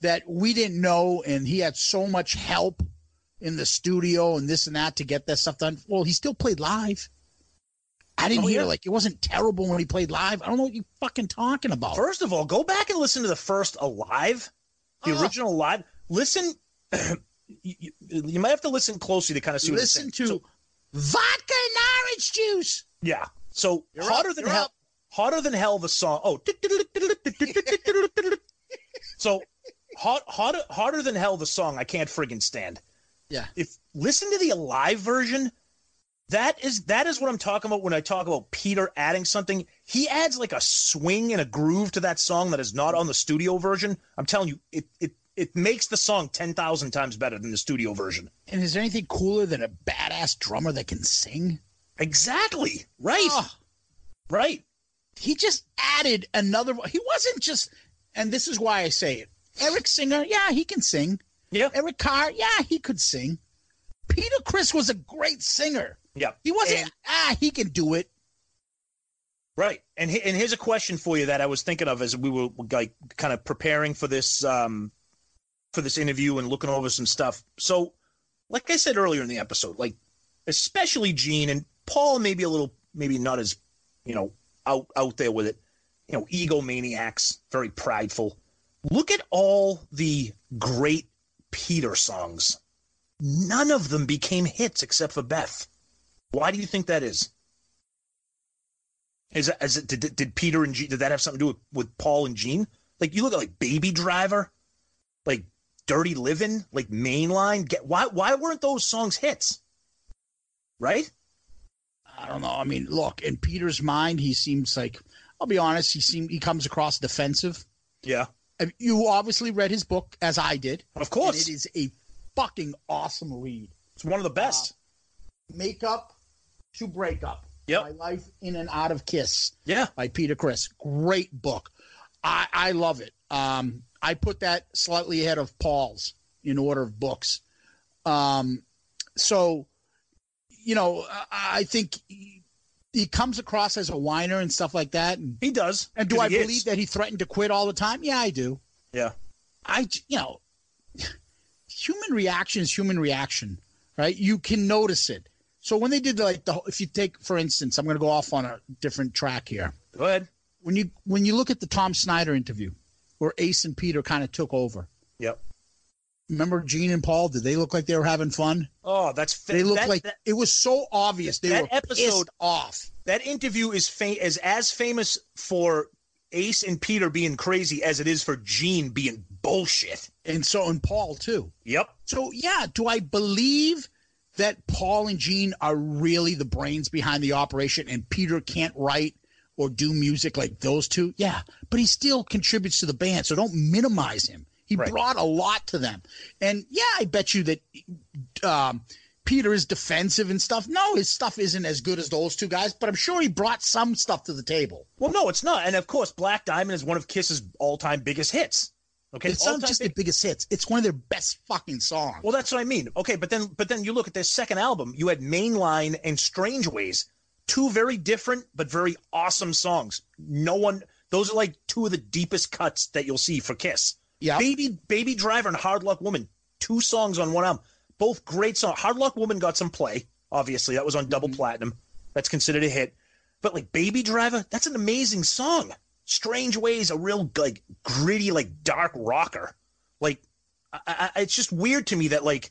that we didn't know and he had so much help in the studio and this and that to get that stuff done, well, he still played live. I didn't Oh, hear yeah. like it wasn't terrible when he played live. I don't know what you fucking talking about. first of all go back and listen to the first Alive the Oh. original Alive listen *clears throat* you, you, might have to listen closely to kind of see what it's Listen to So- vodka and orange juice. Yeah. So You're hotter up, than hell. up. Hotter than hell. The song. Oh. *laughs* so hot, hotter, hotter than hell. The song I can't friggin' stand. Yeah. If listen to the alive version. That is that is what I'm talking about when I talk about Peter adding something. He adds like a swing and a groove to that song that is not on the studio version. I'm telling you, it it it makes the song ten thousand times better than the studio version. And is there anything cooler than a badass drummer that can sing? Exactly. Right. Oh, Right. he just added another. He wasn't just, and this is why I say it. Eric Singer, yeah, he can sing. Yeah. Eric Carr, yeah, he could sing. Peter Criss was a great singer. Yeah. He wasn't. And- ah, he can do it. Right. And and here's a question for you that I was thinking of as we were like kind of preparing for this um for this interview and looking over some stuff. So, like I said earlier in the episode, like especially Gene and Paul maybe a little maybe not as, you know, out out there with it. You know, egomaniacs, very prideful. Look at all the great Peter songs. None of them became hits except for Beth. Why do you think that is? Is is it did, did Peter and Gene did that have something to do with, with Paul and Gene? Like you look at like Baby Driver, like Dirty Living, like Mainline. Get why why weren't those songs hits? Right? I don't know. I mean, look, in Peter's mind, he seems like. I'll be honest. He seemed he comes across defensive. Yeah, Uh, You obviously read his book as I did. of And course. it is a fucking awesome read. It's one of the best. Makeup to break up. Yep. My life in and out of Kiss yeah, by Peter Criss. Great book. I, I love it. Um, I put that slightly ahead of Paul's in order of books. Um, so you know, I I think he, he comes across as a whiner and stuff like that. And, He does. and do I he is. believe that he threatened to quit all the time? Yeah, I do. Yeah. I, you know, human reaction is human reaction, right? You can notice it. So when they did like the, if you take, for instance, I'm going to go off on a different track here. Go ahead. When you when you look at the Tom Snyder interview, where Ace and Peter kind of took over. Yep. Remember Gene and Paul? Did they look like they were having fun? Oh, that's fa- They looked that, like that, it was so obvious they that were episode- off. that interview is fa- is as famous for Ace and Peter being crazy as it is for Gene being bullshit. And so and Paul too. Yep. So yeah, do I believe that Paul and Gene are really the brains behind the operation and Peter can't write or do music like those two? Yeah, but he still contributes to the band, so don't minimize him. He Right. brought a lot to them. And yeah, I bet you that um, Peter is defensive and stuff. No, his stuff isn't as good as those two guys, but I'm sure he brought some stuff to the table. Well, no, it's not. And of course, Black Diamond is one of Kiss's all-time biggest hits. Okay, It's not just big- their biggest hits; it's one of their best fucking songs. Well, that's what I mean. Okay, but then but then you look at their second album, you had Mainline and Strange Ways, two very different but very awesome songs. No one those are like two of the deepest cuts that you'll see for Kiss. Yeah. Baby Baby Driver and Hard Luck Woman, two songs on one album. Both great songs. Hard Luck Woman got some play, obviously. That was on double mm-hmm. platinum. That's considered a hit. But like Baby Driver, that's an amazing song. Strange Ways, a real like gritty, like dark rocker. Like I, I, it's just weird to me that like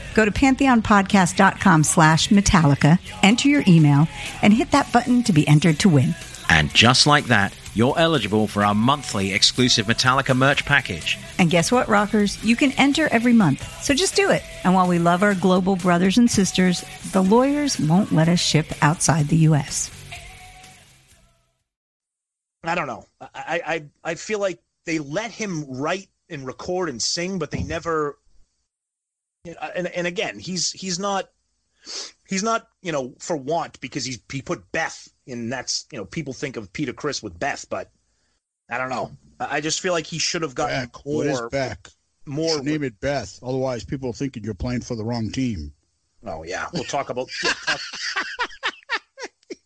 Go to pantheonpodcast.com slash Metallica, enter your email, and hit that button to be entered to win. And just like that, you're eligible for our monthly exclusive Metallica merch package. And guess what, rockers? You can enter every month. So just do it. And while we love our global brothers and sisters, the lawyers won't let us ship outside the U.S. I don't know. I, I I feel like they let him write and record and sing, but they never. Know, And and again, he's he's not he's not you know for want because he's he put Beth in. That's you know people think of Peter Criss with Beth, but I don't know. I just feel like he should have gotten Beck. What is more Beck? more. Name it Beth. Otherwise, people are thinking you're playing for the wrong team. Oh yeah, we'll talk about. talk-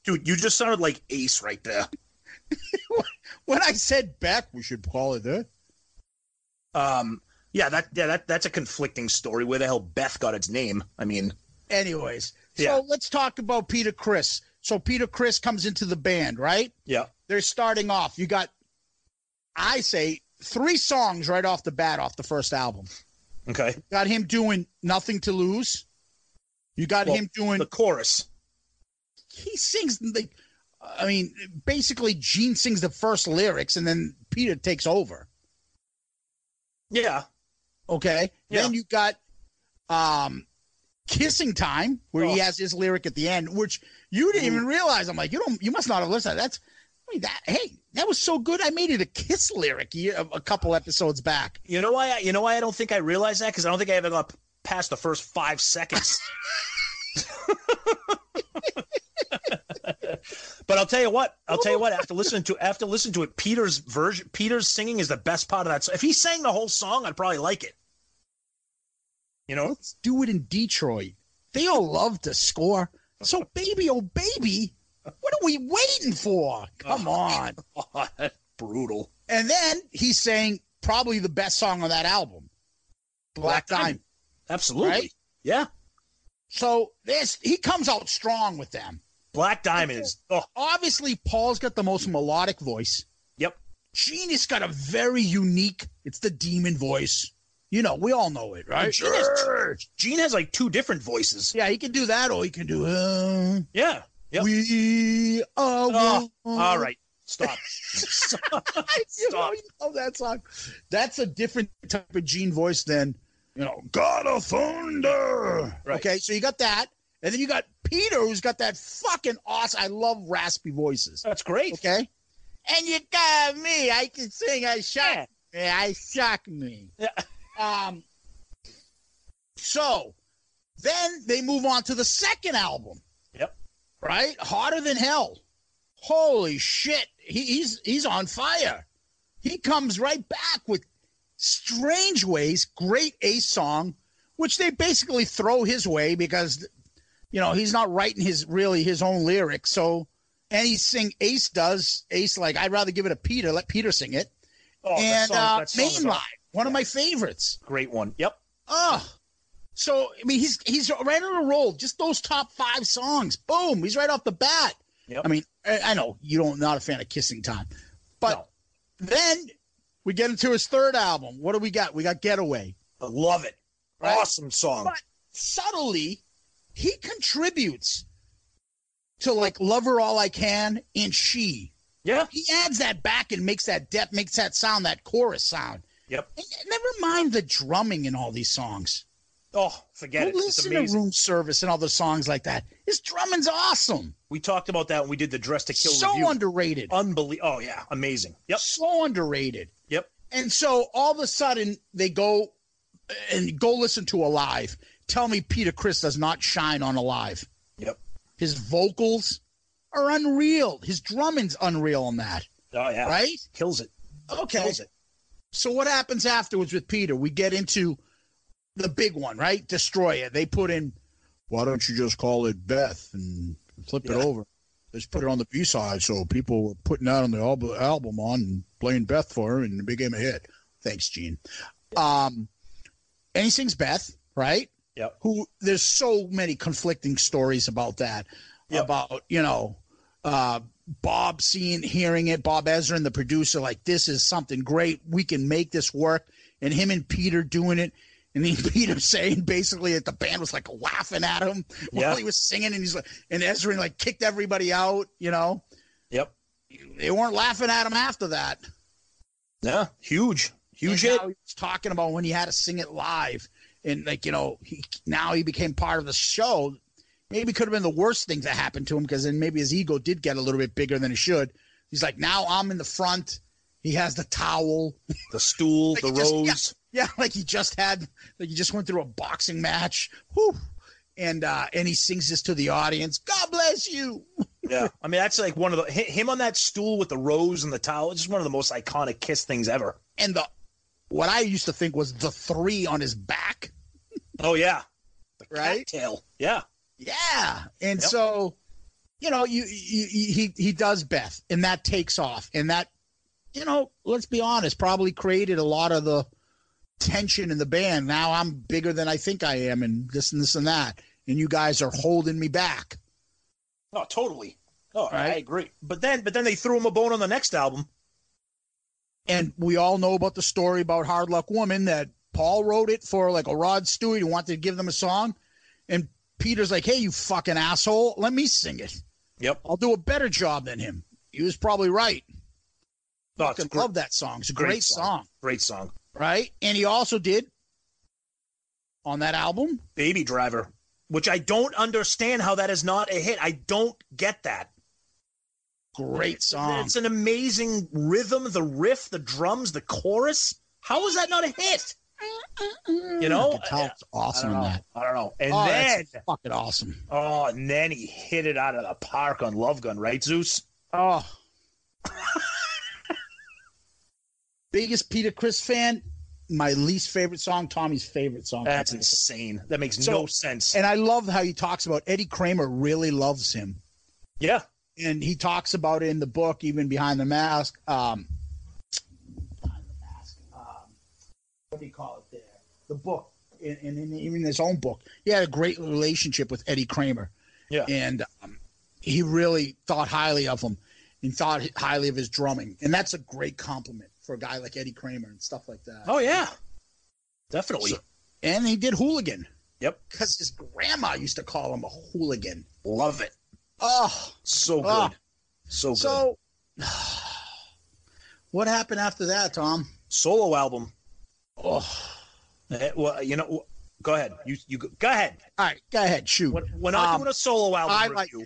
Dude, you just sounded like Ace right there. *laughs* When I said Beck, we should call it that. Um, yeah, that yeah that that's a conflicting story. Where the hell Beth got its name? I mean, Anyways, so let's talk about Peter Criss. So Peter Criss comes into the band, right? yeah, They're starting off. You got, I say, three songs right off the bat off the first album. Okay. Got him doing Nothing to Lose. You got Well, him doing the chorus. he sings like I mean, basically Gene sings the first lyrics and then Peter takes over. Yeah. Okay. Yeah. Then you got um Kissing Time, where he Oh. has his lyric at the end, which you didn't even realize. I'm like, you don't you must not have listened. That's I mean that hey, that was so good. I made it a kiss lyric a, a couple episodes back. You know why? I, you know why I don't think I realized that because I don't think I ever got past the first five seconds. *laughs* *laughs* *laughs* but I'll tell you what. I'll tell you what. After listening to after listening to it, Peter's version, Peter's singing is the best part of that. So if he sang the whole song, I'd probably like it. You know? Let's do it in Detroit. They all love to score. So baby, oh baby, what are we waiting for? Come oh, on. Oh, that's brutal. And then he's saying probably the best song on that album, Black, Black Diamond. Diamond. Absolutely. Right? Yeah. So this he comes out strong with them. Black Diamond is. Oh, Obviously, Paul's got the most melodic voice. yep. Gene has got a very unique. It's the demon voice. You know, we all know it, right? Gene has, Gene has like two different voices. Yeah, he can do that, or he can do. Uh, Yeah. Yep. We are. Oh, one. all right. Stop. *laughs* *laughs* *laughs* you know, you know that song. That's a different type of Gene voice than you know, God of Thunder. Right. Okay, so you got that, and then you got Peter, who's got that fucking awesome. I love raspy voices. That's great. Okay, and you got me. I can sing. I shock. Yeah, I shock me. Yeah. Um. So, then they move on to the second album Yep. right? Hotter than hell. Holy shit. He, he's he's on fire. He comes right back with Strange Ways, great Ace song, which they basically throw his way because you know, he's not writing his really his own lyrics. So anything Ace does Ace like I'd rather give it to Peter, let Peter sing it. Oh, and song- uh that song is Mainline, awesome. one of my favorites. Great one. Yep. Oh, so I mean, he's he's right on a roll. Just those top five songs, boom, he's right off the bat. Yep. I mean, I, I know you don't not a fan of Kissing Time, but No. then we get into his third album. What do we got? We got Getaway. I love it. Right. Awesome song. But subtly, he contributes to like "Love Her All I Can" and "She." Yeah. He adds that back and makes that depth, makes that sound, that chorus sound. Yep. And never mind the drumming in all these songs. Oh, forget Go it. It's listen to. Room Service and all the songs like that. His drumming's awesome. We talked about that when we did the Dress to Kill so review. underrated. Unbelievable. Oh yeah, amazing. Yep. So underrated. Yep. And so all of a sudden they go and go listen to Alive. Tell me Peter Criss does not shine on Alive. Yep. His vocals are unreal. His drumming's unreal on that. Oh yeah. Right? Kills it. Okay. Kills it. So what happens afterwards with Peter? We get into the big one, right? Destroyer. They put in, why don't you just call it Beth and flip Yeah. it over? Just put it on the B side, so people were putting that on the album, album on and playing Beth for her, and it became a hit. Thanks, Gene. Um, and he sings Beth, right? Yep. Who? There's so many conflicting stories about that. Yep. About you know, uh, Bob seeing, hearing it, Bob Ezrin and the producer, like, this is something great. We can make this work. And him and Peter doing it. And then *laughs* Peter saying basically that the band was like laughing at him *laughs* while he was singing. And he's like, and Ezrin like kicked everybody out, you know? Yep. They weren't laughing at him after that. Yeah. Huge. Huge and hit. he was talking about when he had to sing it live. And like, you know, he, now he became part of the show. Maybe could have been the worst thing that happened to him because then maybe his ego did get a little bit bigger than it should. He's like, now I'm in the front. He has the towel. The stool, *laughs* Like the he just- rose. Yeah, like he just had, like he just went through a boxing match. Whew. And uh, and he sings this to the audience. God bless you. *laughs* Yeah. I mean, that's like one of the him on that stool with the rose and the towel. It's just one of the most iconic Kiss things ever. And the what I used to think was the three on his back. Oh yeah. The Right? Tail. Yeah. Yeah, and Yep. so you know, you, you, you he he does Beth, and that takes off, and that you know, let's be honest, probably created a lot of the tension in the band. Now I'm bigger than I think I am, and this and this and that, and you guys are holding me back. Oh, totally. Oh, I agree. But then, but then they threw him a bone on the next album. And we all know about the story about Hard Luck Woman that Paul wrote it for like a Rod Stewart who wanted to give them a song. And Peter's like, hey, you fucking asshole, let me sing it. Yep. I'll do a better job than him. He was probably right. No, Fucking love that song. It's a great, song. Great song. right? And he also did on that album. Baby Driver, which I don't understand how that is not a hit. I don't get that. Great song. It's an amazing rhythm, the riff, the drums, the chorus. How is that not a hit? You know, Guitar's awesome I in don't know. that. I don't know. And oh, then, that's fucking awesome. oh, and then he hit it out of the park on Love Gun, right, Zeus? Oh. Biggest Peter Criss fan. My least favorite song, Tommy's favorite song. That's insane. That makes So- no sense. And I love how he talks about Eddie Kramer really loves him. yeah, and he talks about it in the book, even behind the mask. Um, behind the mask. Um, what do you call it there? The book, and in, in, even his own book, he had a great relationship with Eddie Kramer, yeah. and um, he really thought highly of him and thought highly of his drumming, and that's a great compliment for a guy like Eddie Kramer and stuff like that. Oh yeah, definitely. So- And he did hooligan yep, because his grandma used to call him a hooligan. love it. Oh, So good, Ah. so good. so what happened after that, Tom? Solo album. Oh, Well, you know, go ahead. You you go, go ahead. all right, go ahead, shoot. We're, we're not Um, doing a solo album I like review.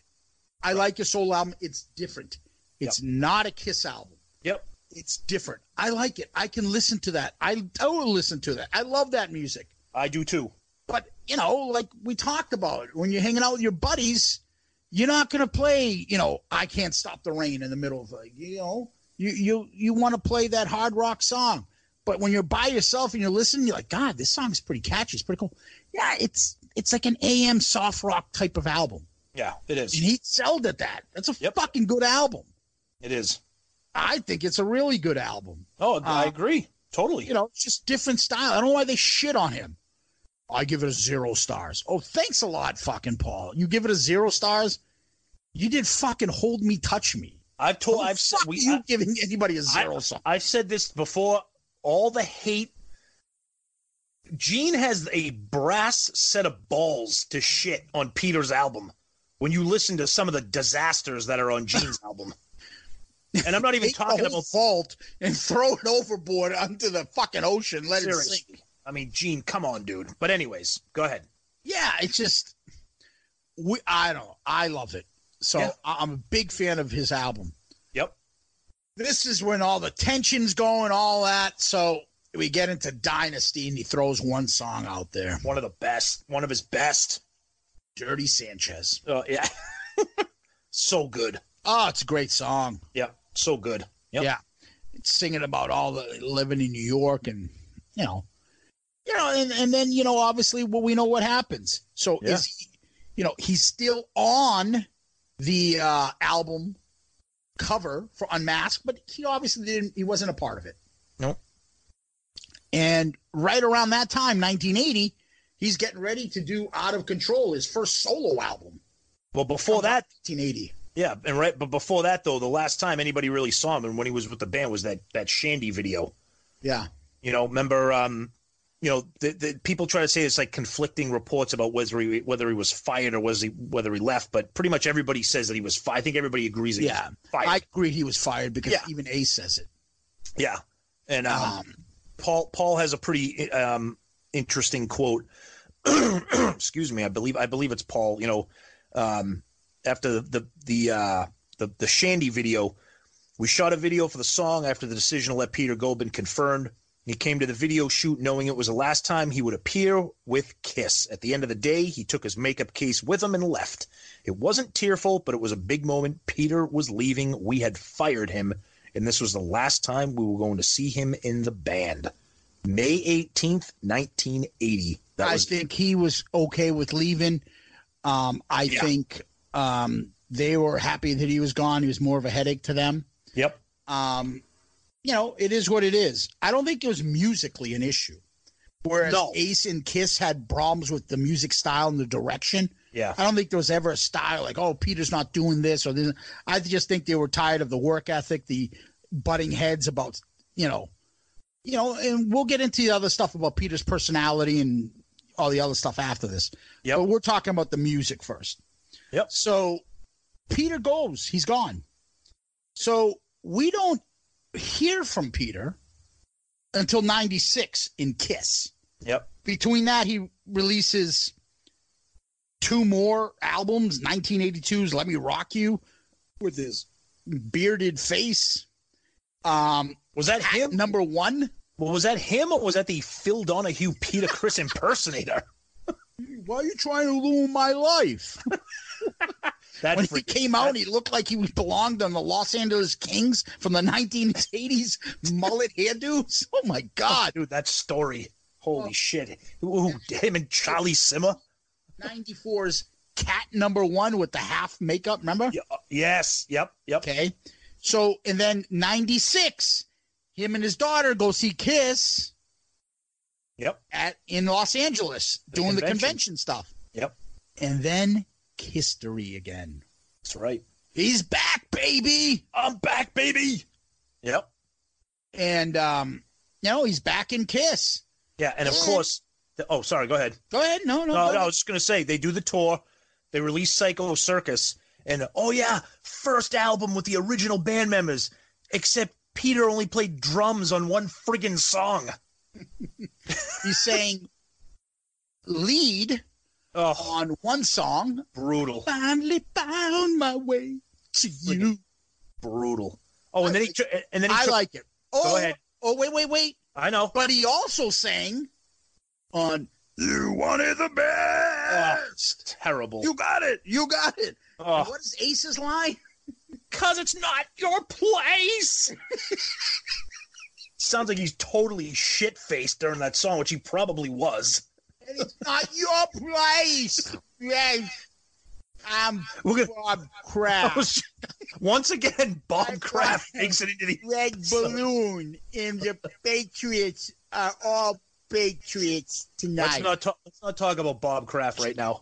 I like your solo album. It's different. It's not a Kiss album. Yep. It's different. I like it. I can listen to that. I, I will listen to that. I love that music. I do too. But you know, like we talked about, when you're hanging out with your buddies, you're not gonna play. You know, I can't stop the rain in the middle of like, you know, you you you want to play that hard rock song. But when you're by yourself and you're listening, you're like, God, this song is pretty catchy. It's pretty cool. Yeah, it's it's like an AM soft rock type of album. Yeah, it is. And he sold at that. That's a Yep. fucking good album. It is. I think it's a really good album. Oh, I Uh, agree. Totally. You know, it's just different style. I don't know why they shit on him. I give it a zero stars. Oh, thanks a lot, fucking Paul. You give it a zero stars. You did fucking hold me, touch me. I've told. I've said. We, you I, giving anybody a zero I, star? I've said this before. All the hate. Gene has a brass set of balls to shit on Peter's album. When you listen to some of the disasters that are on Gene's *laughs* album, and I'm not even talking about fault and *laughs* throw it overboard onto the fucking ocean. Let it sink. I mean, Gene, come on, dude. But anyways, go ahead. Yeah, it's just we. I don't. know. I love it. So Yeah. I'm a big fan of his album. Yep. this is when all the tension's going, all that. So we get into Dynasty, and he throws one song out there, One of the best. One of his best. "Dirty Sanchez." Uh, yeah. *laughs* so good. Oh, it's a great song. Yeah, So good. Yep. Yeah, it's singing about all the living in New York, and you know, you know, and and then you know, obviously, well, we know what happens. So Yeah. is he, you know, he's still on the uh, album cover for Unmasked, but he obviously didn't. He wasn't a part of it. No. And right around that time, 1980, he's getting ready to do Out of Control, his first solo album. Well, before that, 1980. yeah, and right, but before that though, the last time anybody really saw him and when he was with the band was that that Shandy video. Yeah. You know, remember, um, you know, the, the people try to say it's like conflicting reports about whether he whether he was fired or was he whether he left, but pretty much everybody says that he was fired. I think everybody agrees that Yeah. he was fired. I agree he was fired because Yeah. even Ace says it. yeah, and um, Um, Paul Paul has a pretty um, interesting quote. *clears throat* Excuse me, I believe I believe it's Paul. You know, um, after the the the, uh, the the Shandy video, we shot a video for the song after the decision to let Peter go had been confirmed. He came to the video shoot knowing it was the last time he would appear with Kiss. At the end of the day, he took his makeup case with him and left. It wasn't tearful, but it was a big moment. Peter was leaving. We had fired him, and this was the last time we were going to see him in the band. May 18th, 1980. That I was think he was okay with leaving. Um, I Yeah. think um, they were happy that he was gone. He was more of a headache to them. Yep. Um, you know, it is what it is. I don't think it was musically an issue. Whereas No. Ace and Kiss had problems with the music style and the direction. Yeah. I don't think there was ever a style like, oh, Peter's not doing this or this. I just think they were tired of the work ethic, the butting heads about, you know, you know, and we'll get into the other stuff about Peter's personality and all the other stuff after this. Yep. But we're talking about the music first. Yep. So Peter goes, he's gone. So we don't hear from Peter until 96 in Kiss. Yep. Between that, he releases two more albums 1982's Let Me Rock You with his bearded face. Um, Was that him? number one. Well, was that him or was that the Phil Donahue Peter Criss impersonator? *laughs* Why are you trying to ruin my life? *laughs* When he came out, he looked like he belonged on the Los Angeles Kings from the *laughs* 1980s mullet hairdos. Oh my God. dude, that story. Holy Oh. shit. Ooh, him and Charlie Simmer. 94's cat number one with the half makeup, remember? Yeah, uh, yes. Yep. Yep. Okay. So, and then 96, him and his daughter go see Kiss Yep. at in Los Angeles The doing the convention. convention stuff. Yep. And then history again. That's right. He's back, baby. I'm back, baby. Yep. And um, know, he's back in Kiss. Yeah, and of course. The, oh, sorry. Go ahead. Go ahead. No, no. No, go no, I was just gonna say they do the tour, they release Psycho Circus, and oh yeah, first album with the original band members, except Peter only played drums on one friggin' song. *laughs* He's saying lead Oh, on one song. brutal, Finally found my way to you. brutal. Oh, and then he and then he I like it. Oh, ahead. oh, wait, wait, wait. I know. But he also sang on You Wanted the Best. Terrible. You got it. You got it. Oh, What is Ace's line? Cause it's not your place. *laughs* Sounds like he's totally shit faced during that song, which he probably was. And it's not your place. Yes. I'm We're gonna, Bob Kraft. once again, Bob Kraft makes it into the. Red balloon and the Patriots are all Patriots tonight. Let's not talk. Let's not talk about Bob Kraft right now.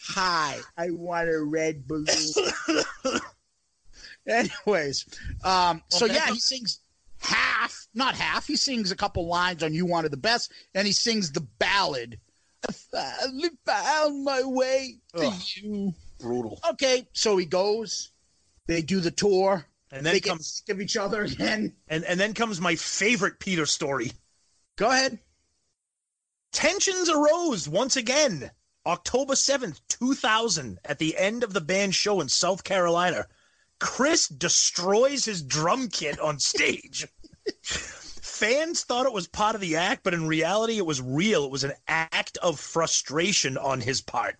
Hi, I want a red balloon. *laughs* Anyways, um, so yeah, he sings half, not half. He sings a couple lines on "You Wanted the Best," and he sings the ballad. I finally found my way to Ugh. you. Brutal. Okay, so he goes. They do the tour. And then they get comes sick of each other again. and and then comes my favorite Peter story. Go ahead. Tensions arose once again. October 7th, 2000, at the end of the band show in South Carolina. Criss destroys his drum kit on stage. *laughs* Fans thought it was part of the act, but in reality, it was real. It was an act of frustration on his part.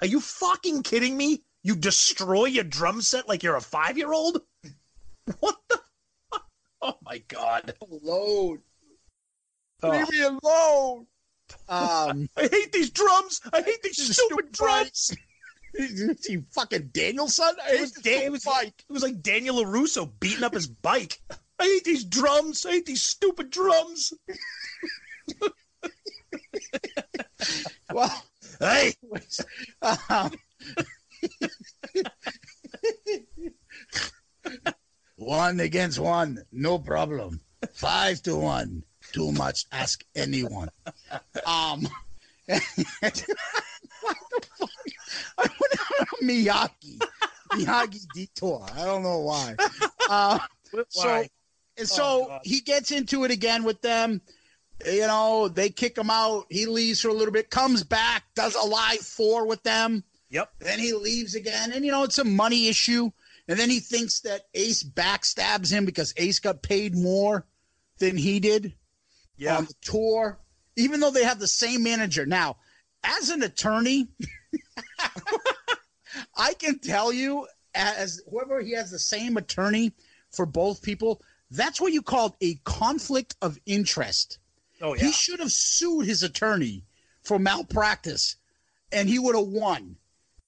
Are you fucking kidding me? You destroy your drum set like you're a five year old? What the fuck? Oh my god. Load. Oh, Leave me alone. Um, *laughs* I hate these drums. I hate these Stupid stupid drums. you fucking Danielson. It was, Dan- it, was like, it was like Daniel LaRusso beating up his bike. I hate these drums. I hate these stupid drums. well, Hey, um, one against one, no problem. Five to one, too much. Ask anyone. Um, what the fuck? I went on a Miyagi, Miyagi detour. I don't know why. Uh, so, Why? And Oh, so God. he gets into it again with them. You know, they kick him out. He leaves for a little bit, comes back, does a live four with them. Yep. Then he leaves again, and you know it's a money issue. And then he thinks that Ace backstabs him because Ace got paid more than he did Yeah. on the tour, even though they have the same manager. Now, as an attorney, *laughs* I can tell you, as whoever he has the same attorney for both people, that's what you called a conflict of interest. oh yeah. He should have sued his attorney for malpractice and he would have won.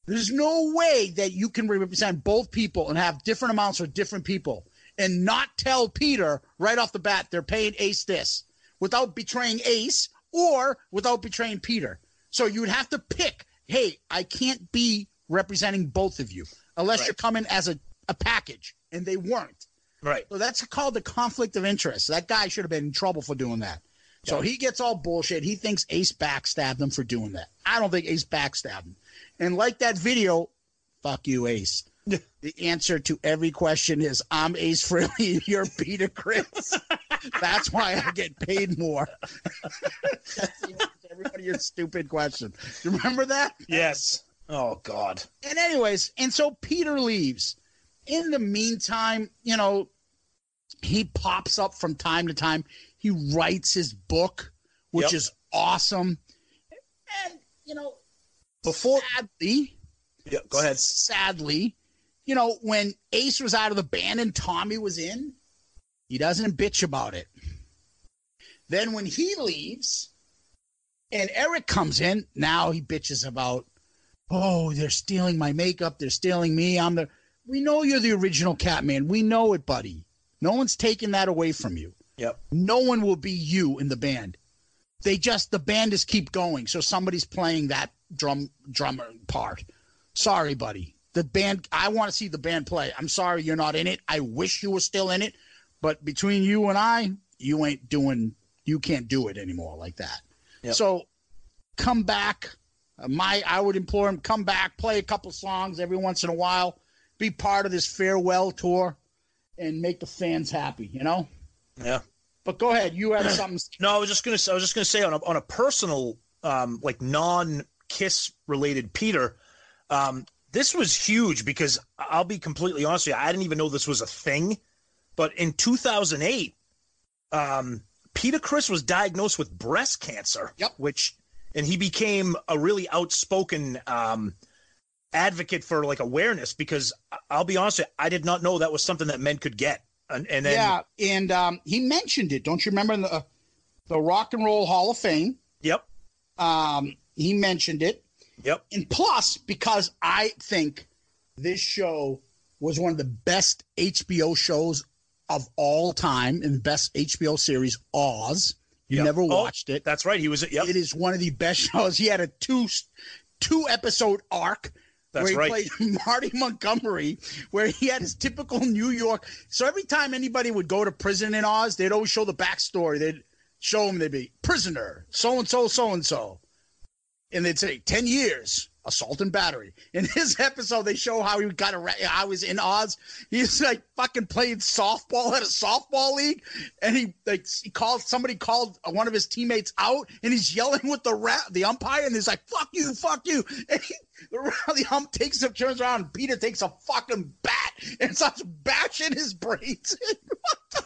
There's no way that you can represent both people and have different amounts for different people and not tell Peter right off the bat they're paying Ace this without betraying Ace or without betraying Peter. So you would have to pick, hey, I can't be representing both of you unless Right. you're coming as a, a package. And they weren't. Right. So that's called the conflict of interest. That guy should have been in trouble for doing that. So he gets all bullshit. He thinks Ace backstabbed him for doing that. I don't think Ace backstabbed him. And like that video, fuck you, Ace. the answer to every question is I'm Ace Frehley, you're Peter Criss. *laughs* That's why I get paid more. *laughs* That's the answer to everybody your stupid question. You remember that? Yes. Oh God. And anyways, and so Peter leaves. In the meantime, you know, he pops up from time to time. He writes his book, which Yep. is awesome. And you know, Before. sadly, Yeah. Go ahead. sadly, you know, when Ace was out of the band and Tommy was in, he doesn't bitch about it. Then when he leaves and Eric comes in, now he bitches about, oh, they're stealing my makeup. They're stealing me. I'm the. We know you're the original Catman. We know it, buddy. No one's taking that away from you. Yep. No one will be you in the band. They just the band just keep going. So somebody's playing that drum drummer part. Sorry, buddy. The band I want to see the band play. I'm sorry you're not in it. I wish you were still in it. But between you and I, you ain't doing you can't do it anymore like that. Yep. So come back. Uh, My I would implore him come back, play a couple songs every once in a while, be part of this farewell tour and make the fans happy, you know? Yeah. But go ahead, you had something *clears throat* No, I was just gonna. I was just gonna say on a on a personal, um, like non Kiss related Peter, um, this was huge because I'll be completely honest with you. I didn't even know this was a thing, but in 2008, um, Peter Criss was diagnosed with breast cancer. Yep. Which, and he became a really outspoken um, advocate for like awareness because I'll be honest, you, I did not know that was something that men could get. And, and then yeah, and um, he mentioned it. Don't you remember in the the Rock and Roll Hall of Fame? yep, Um, he mentioned it, yep, and plus because I think this show was one of the best HBO shows of all time, and the best HBO series, Oz. You Yep. never Oh, watched it. That's right. He was. Yep. It is one of the best *laughs* shows. He had a two two episode arc That's where he right. played *laughs* Marty Montgomery, where he had his typical New York. So every time anybody would go to prison in Oz, they'd always show the backstory. They'd show him they'd be prisoner, so and so, so and so, and they'd say ten years assault and battery. *laughs* In his episode, they show how he got. How he was in Oz. He's like fucking playing softball at a softball league, and he like he called somebody called one of his teammates out, and he's yelling with the rat, the umpire, and he's like "fuck you, fuck you," *laughs* and he, the, the ump takes him, turns around, and Peter takes a fucking bat and starts bashing his brains.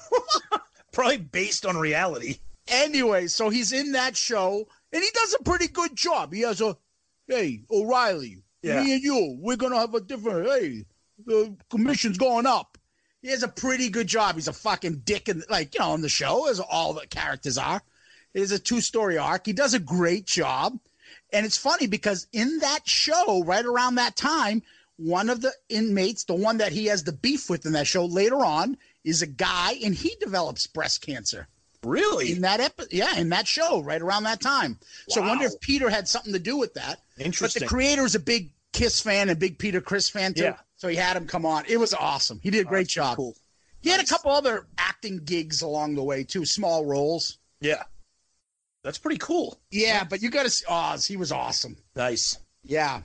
*laughs* Probably based on reality. anyway, so he's in that show, and he does a pretty good job. He has a, hey, O'Reilly, Yeah. me and you, we're gonna have a different. Hey, the commission's going up. He has a pretty good job. He's a fucking dick, and like you know, on the show, as all the characters are. It is a two-story arc. He does a great job, and it's funny because in that show, right around that time, one of the inmates, the one that he has the beef with in that show later on, is a guy, and he develops breast cancer Really? in that episode, yeah in that show right around that time so i wonder if peter had something to do with that Interesting. but the creator is a big kiss fan and big peter criss fan too Yeah. so he had him come on it was awesome he did a oh, great job cool. he had a couple other acting gigs along the way too small roles Yeah. That's pretty cool. yeah but you gotta see oz he was awesome Nice. yeah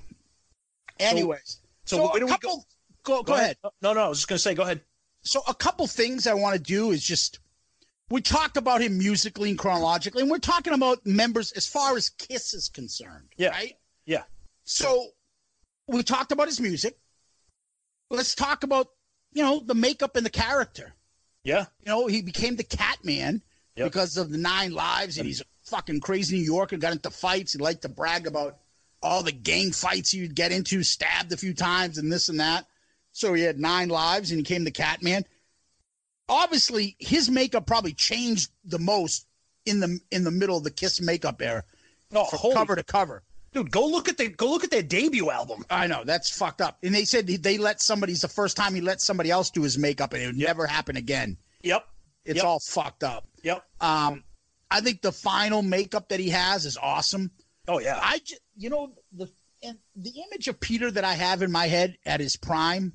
anyways so so, do a we go- couple go, go, ahead No, no, I was just gonna say, go ahead. so a couple things I want to do is just we talked about him musically and chronologically, and we're talking about members as far as Kiss is concerned. Yeah. Right? Yeah. So we talked about his music. Let's talk about, you know, the makeup and the character. Yeah. You know, he became the Catman Yep. because of the nine lives, and he's a fucking crazy New Yorker, got into fights. He liked to brag about all the gang fights he would get into, stabbed a few times, and this and that. So he had nine lives, and he became the Catman. Obviously, his makeup probably changed the most in the in the middle of the Kiss makeup era, No, from cover to cover. dude, go look at the go look at their debut album. I know that's fucked up. And they said they let somebody's the first time he let somebody else do his makeup, and it would never happen again. Yep. It's Yep. all fucked up. Yep. Um, I think the final makeup that he has is awesome. Oh yeah. I, ju- you know, the and the image of Peter that I have in my head at his prime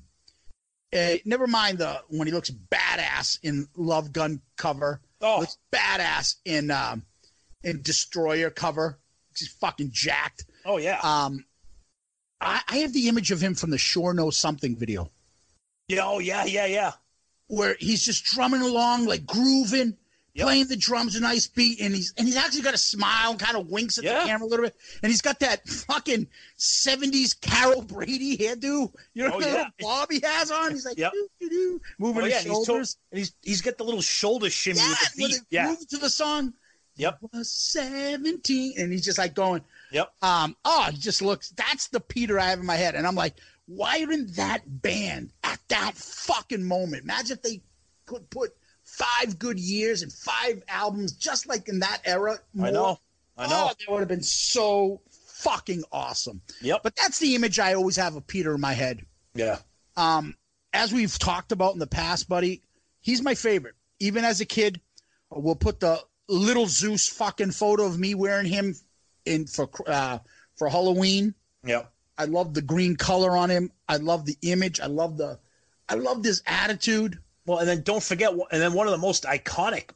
Uh, never mind the when he looks badass in Love Gun cover. Oh. looks badass in um, in Destroyer cover. He's fucking jacked. Oh yeah. Um, I, I have the image of him from the Sure Know Something video yeah. Oh yeah. Yeah. Yeah. where he's just drumming along, like grooving, Yep. playing the drums a nice beat, and he's and he's actually got a smile and kind of winks at Yeah. the camera a little bit, and he's got that fucking seventies Carol Brady hairdo. You know Oh, the yeah. little bob he has on. He's like Yep. moving Oh, his yeah. And he's, to- shoulders. and he's he's got the little shoulder shimmy yeah, with the with Yeah. moving to the song. Yep. Was seventeen, and he's just like going. Yep. Um, oh, it just looks that's the Peter I have in my head. And I'm like, why didn't that band at that fucking moment? Imagine if they could put five good years and five albums just like in that era. I know. I know. Oh, that would have been so fucking awesome. Yep. But that's the image I always have of Peter in my head. yeah. Um, as we've talked about in the past, buddy, he's my favorite. Even as a kid, we'll put the little Zeus fucking photo of me wearing him in for uh, for Halloween. Yep. I love the green color on him. I love the image. I love the, I love his attitude. Well, and then don't forget, and then one of the most iconic.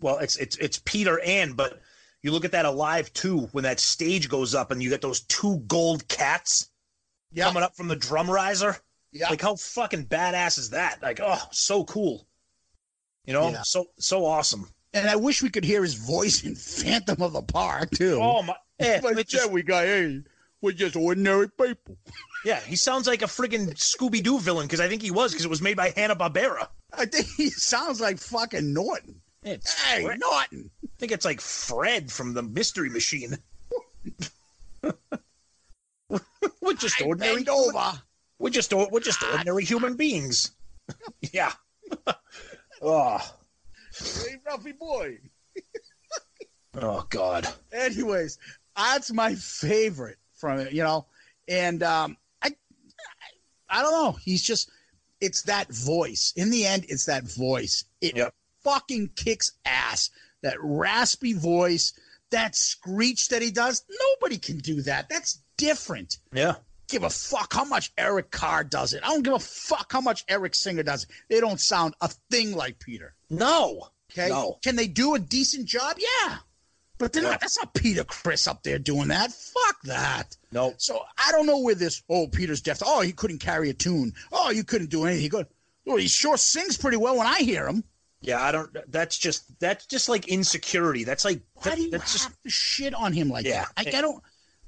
Well, it's it's it's Peter and, but you look at that alive too when that stage goes up and you get those two gold cats Yeah, coming up from the drum riser. yeah. Like how fucking badass is that? Like oh, so cool. You know, Yeah. so so awesome. and I wish we could hear his voice in Phantom of the Park too. Oh my, eh, but just- yeah, we got hey, we're just ordinary people. Yeah, he sounds like a friggin' Scooby Doo villain because I think he was because it was made by Hanna Barbera. I think he sounds like fucking Norton. It's Hey, Fred- Norton. I think it's like Fred from the Mystery Machine. *laughs* we're just I ordinary. over. We're just we're just ordinary human beings. *laughs* yeah. *laughs* oh, Hey, Ruffy boy. oh God. Anyways, that's my favorite from it, you know. And um, I, don't know. He's just, it's that voice. In the end, it's that voice. It Yep. fucking kicks ass. That raspy voice, that screech that he does. Nobody can do that. That's different. Yeah. Give a fuck how much Eric Carr does it. I don't give a fuck how much Eric Singer does it. They don't sound a thing like Peter. No. Okay. No. Can they do a decent job? Yeah. But they're Yeah. not. That's not Peter Criss up there doing that. Fuck that. No. So I don't know where this. Oh, Peter's deaf. Oh, he couldn't carry a tune. Oh, you couldn't do anything. He could. Well, oh, he sure sings pretty well when I hear him. Yeah, I don't. That's just that's just like insecurity. That's like Why that- do you that's have just to shit on him like Yeah. that? Like I don't.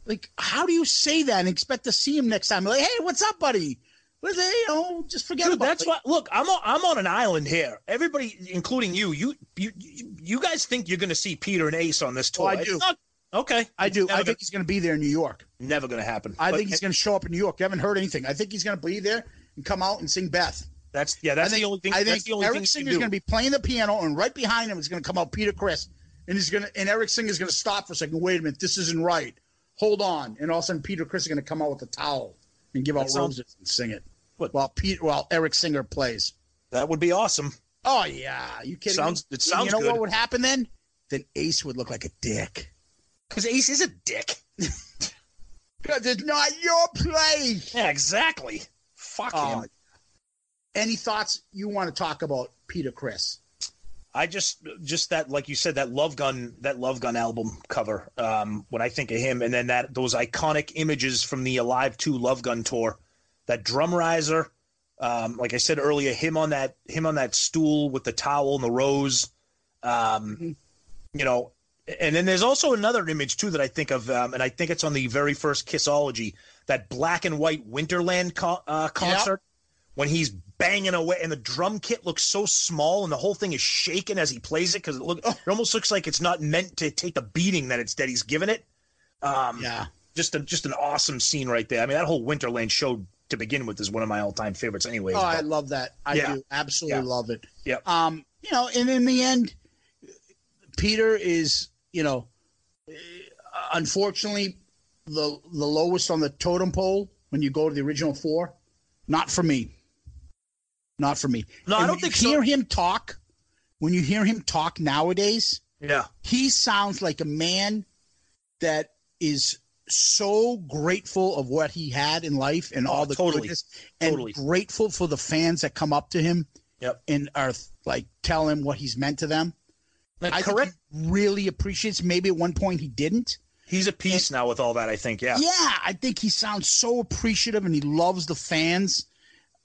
Like how do you say that and expect to see him next time? Like, hey, what's up, buddy? What's it? You know, just forget Dude, about. that's it. what. Look, I'm on, I'm on an island here. Everybody, including you, you you you guys think you're going to see Peter and Ace on this oh, tour? Oh, I do. not- okay, I do. I think he's going to be there in New York. never going to happen. I But think he's going to show up in New York. I haven't heard anything. I think he's going to be there and come out and sing Beth. That's yeah. That's think, the only thing. I think the only Eric Singer's going to be playing the piano, and right behind him is going to come out Peter Criss, and he's going to and Eric Singer's going to stop for a second. Wait a minute, this isn't right. Hold on, and all of a sudden Peter Criss is going to come out with a towel and give out sounds- roses and sing it. While Pete, while Eric Singer plays. That would be awesome. Oh yeah, you kidding Sounds- me? it sounds You know good. what would happen then? Then Ace would look like a dick. Because Ace is a dick. *laughs* Because it's not your place. Yeah, exactly. Fuck Oh, him. Any thoughts you want to talk about Peter Criss? I just just that like you said that Love Gun that Love Gun album cover um when I think of him and then that those iconic images from the Alive 2 Love Gun tour that drum riser um like I said earlier him on that him on that stool with the towel and the rose um you know and then there's also another image too that I think of um, and I think it's on the very first Kissology that black and white Winterland co- uh, concert when he's banging away and the drum kit looks so small and the whole thing is shaking as he plays it because it look it almost looks like it's not meant to take the beating that it's that he's given it. Um, Yeah. just a just an awesome scene right there. I mean, that whole Winterland show to begin with is one of my all time favorites. Anyway, Oh, I love that. I Yeah. do absolutely Yeah. love it. Yeah. Um, you know, and in the end, Peter is, you know, unfortunately, the the lowest on the totem pole when you go to the original four. Not for me. Not for me. No, I don't when think you so. hear him talk. When you hear him talk nowadays, yeah, he sounds like a man that is so grateful of what he had in life and Oh, all the totally. goodness, and Totally. grateful for the fans that come up to him Yep. and are like tell him what he's meant to them. Like, I correct. really appreciates. Maybe at one point he didn't. He's at peace now with all that. I think. Yeah. Yeah, I think he sounds so appreciative and he loves the fans.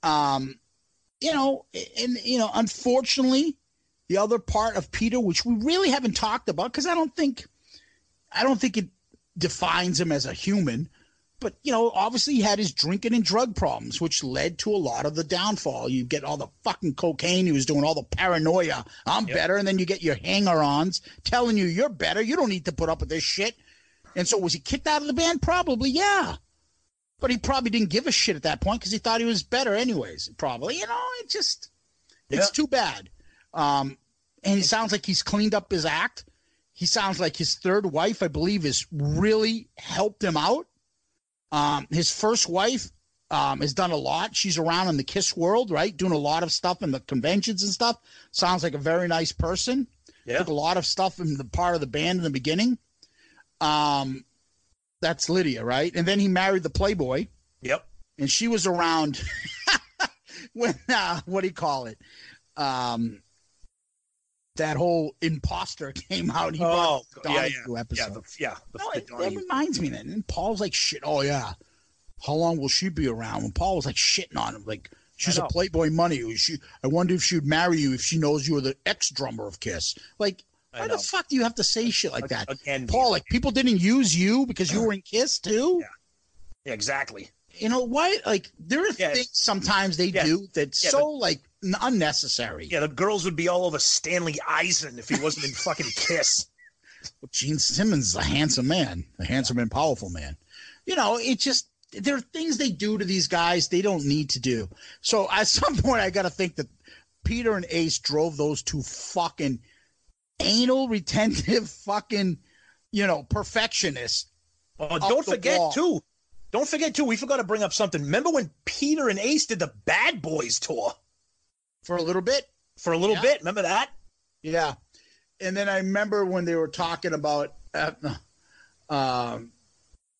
Um, you know, and you know, unfortunately, the other part of Peter, which we really haven't talked about, because I don't think, I don't think it defines him as a human. But you know, obviously, he had his drinking and drug problems, which led to a lot of the downfall. You get all the fucking cocaine. He was doing all the paranoia. I'm better, and then you get your hanger-ons telling you you're better. You don't need to put up with this shit. And so, was he kicked out of the band? Probably, yeah. But he probably didn't give a shit at that point because he thought he was better, anyways. Probably, you know, it just, it's Yeah. too bad. Um, and it sounds like he's cleaned up his act. He sounds like his third wife, I believe, has really helped him out. Um, his first wife um, has done a lot. She's around in the Kiss world, right? Doing a lot of stuff in the conventions and stuff. Sounds like a very nice person. Yeah. Took a lot of stuff in the part of the band in the beginning. Um, that's Lydia, right? And then he married the Playboy, Yep. and she was around *laughs* when uh, what do you call it? Um, that whole imposter *laughs* came out. He Oh, yeah, yeah, episode. yeah, the, yeah. The, No, the it, that reminds me that. And Paul's like, shit, oh, yeah. How long will she be around? And Paul was like shitting on him. Like, she's a. Playboy money. She, I wonder if she would marry you if she knows you were the ex drummer of Kiss. Like, why the fuck do you have to say shit like that? Again, Paul, like, people didn't use you because you were in Kiss too? Yeah. Yeah, exactly. You know, why? Like, there are Yeah. things sometimes they Yeah. do that's so, like, n- unnecessary. Yeah, the girls would be all over Stanley Eisen if he wasn't in fucking Kiss. *laughs* Gene Simmons is a handsome man, a handsome and powerful man. You know, it just there are things they do to these guys they don't need to do. So at *laughs* some point, I got to think that Peter and Ace drove those two fucking anal retentive *laughs* fucking you know perfectionists. Oh, don't forget wall. too. Don't forget too. We forgot to bring up something. Remember when Peter and Ace did the Bad Boys tour For a little bit, for a little Yeah. bit? Remember that? Yeah. And then I remember when they were talking about, uh, um,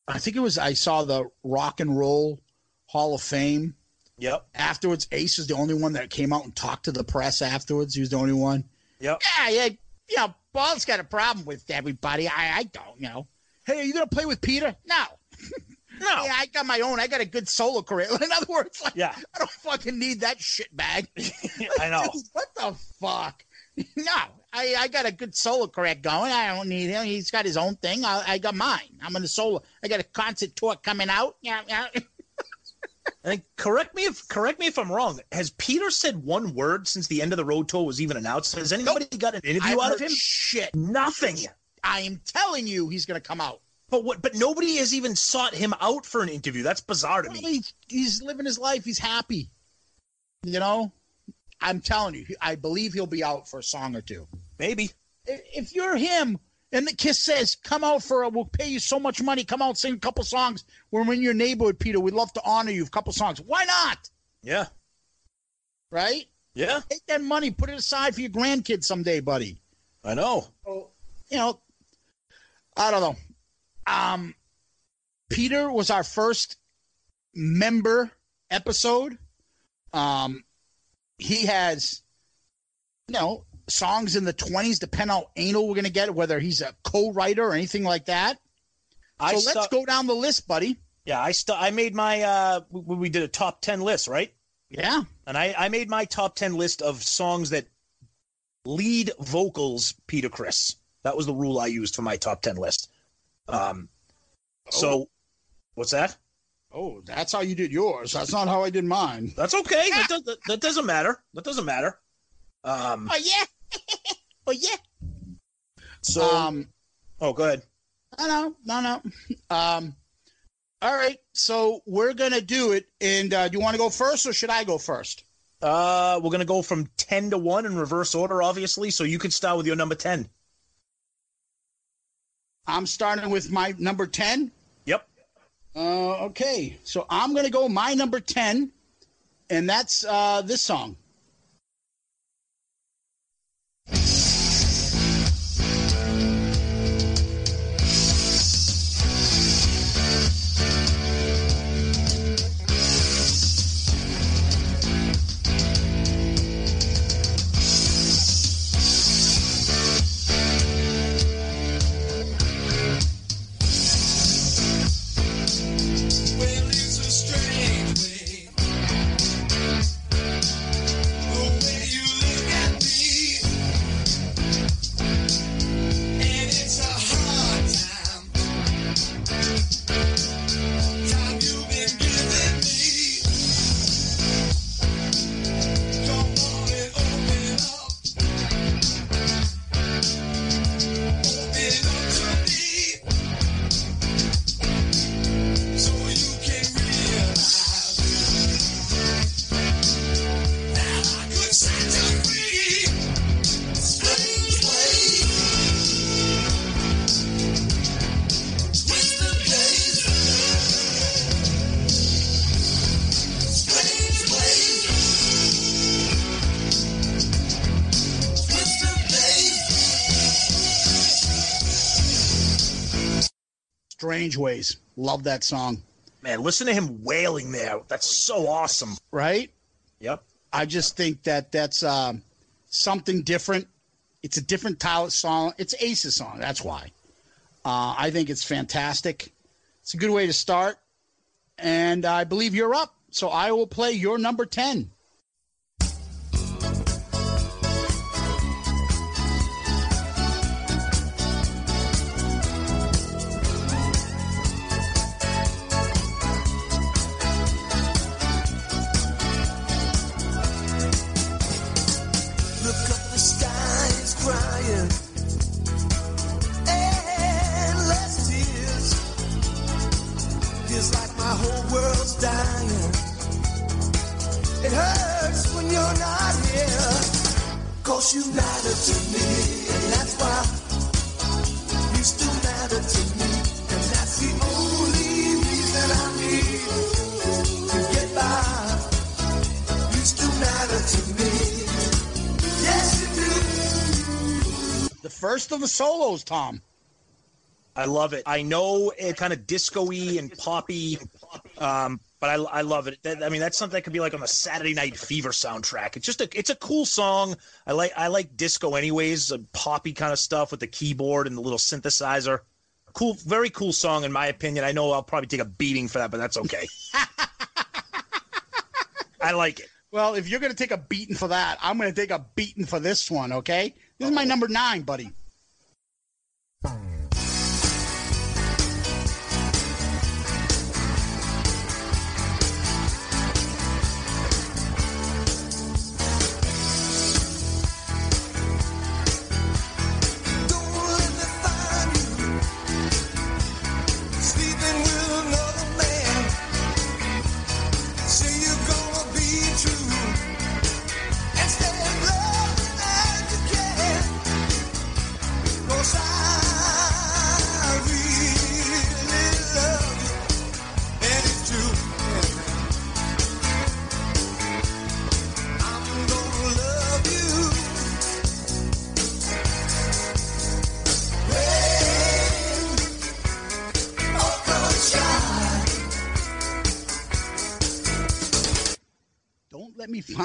I think it was, I saw the Rock and Roll Hall of Fame. Yep. Afterwards, Ace is the only one that came out and talked to the press afterwards. He was the only one. Yep. Yeah, yeah. You know, Paul's got a problem with everybody. I, I don't, you know. Hey, are you to play with Peter? No. *laughs* No. Yeah, I got my own. I got a good solo career. *laughs* In other words, like, Yeah. I don't fucking need that shit bag. *laughs* I know. Dude, what the fuck? *laughs* No, I, I got a good solo career going. I don't need him. He's got his own thing. I, I got mine. I'm in the solo. I got a concert tour coming out. Yeah, yeah. And correct me if correct me if I'm wrong. Has Peter said one word since the end of the road tour was even announced? Has anybody got an interview I've out of him? Shit. Nothing. I am telling you, he's gonna come out. But what? But nobody has even sought him out for an interview. That's bizarre to Well, me. he's, he's living his life. He's happy. You know, I'm telling you, I believe he'll be out for a song or two. Maybe. if you're him and the kiss says come out for a we'll pay you so much money come out sing a couple songs we're in your neighborhood peter we'd love to honor you a couple songs why not Yeah. right Yeah. take that money put it aside for your grandkids someday buddy I know. you know i don't know um peter was our first member episode um he has you know songs in the 20s depend how anal we're going to get whether he's a co-writer or anything like that I so let's go down the list buddy Yeah, I stu- I made my uh we, we did a top 10 list, right? yeah And I I made my top 10 list of songs that lead vocals Peter Criss. That was the rule I used for my top 10 list. Um so what's that? oh that's how you did yours that's not how i did mine That's okay. That, does, that, that doesn't matter. That doesn't matter. Um oh yeah *laughs* oh yeah so um oh go ahead. no no no no um all right so we're gonna do it and uh do you want to go first or should i go first Uh we're going to go from 10 to 1 in reverse order obviously, so you could start with your number 10. I'm starting with my number 10 Yep. Uh, okay, so I'm gonna go my number ten, and that's uh, this song. Strange Ways. Love that song. Man, listen to him wailing there. That's so awesome. Right? Yep. I just think that that's um, something different. It's a different Tyler song. It's Ace's song. That's why. Uh, I think it's fantastic. It's a good way to start. And I believe you're up. So I will play your number 10. Solos, Tom. I love it. I know it kind of disco-y and poppy, um, but I, I love it. That, I mean, that's something that could be like on the Saturday Night Fever soundtrack. It's just a it's a cool song. I like I like disco anyways, uh, poppy kind of stuff with the keyboard and the little synthesizer. Cool, very cool song in my opinion. I know I'll probably take a beating for that, but that's okay. *laughs* I like it. Well, if you're going to take a beating for that, I'm going to take a beating for this one, okay? This is my number nine, buddy. Don't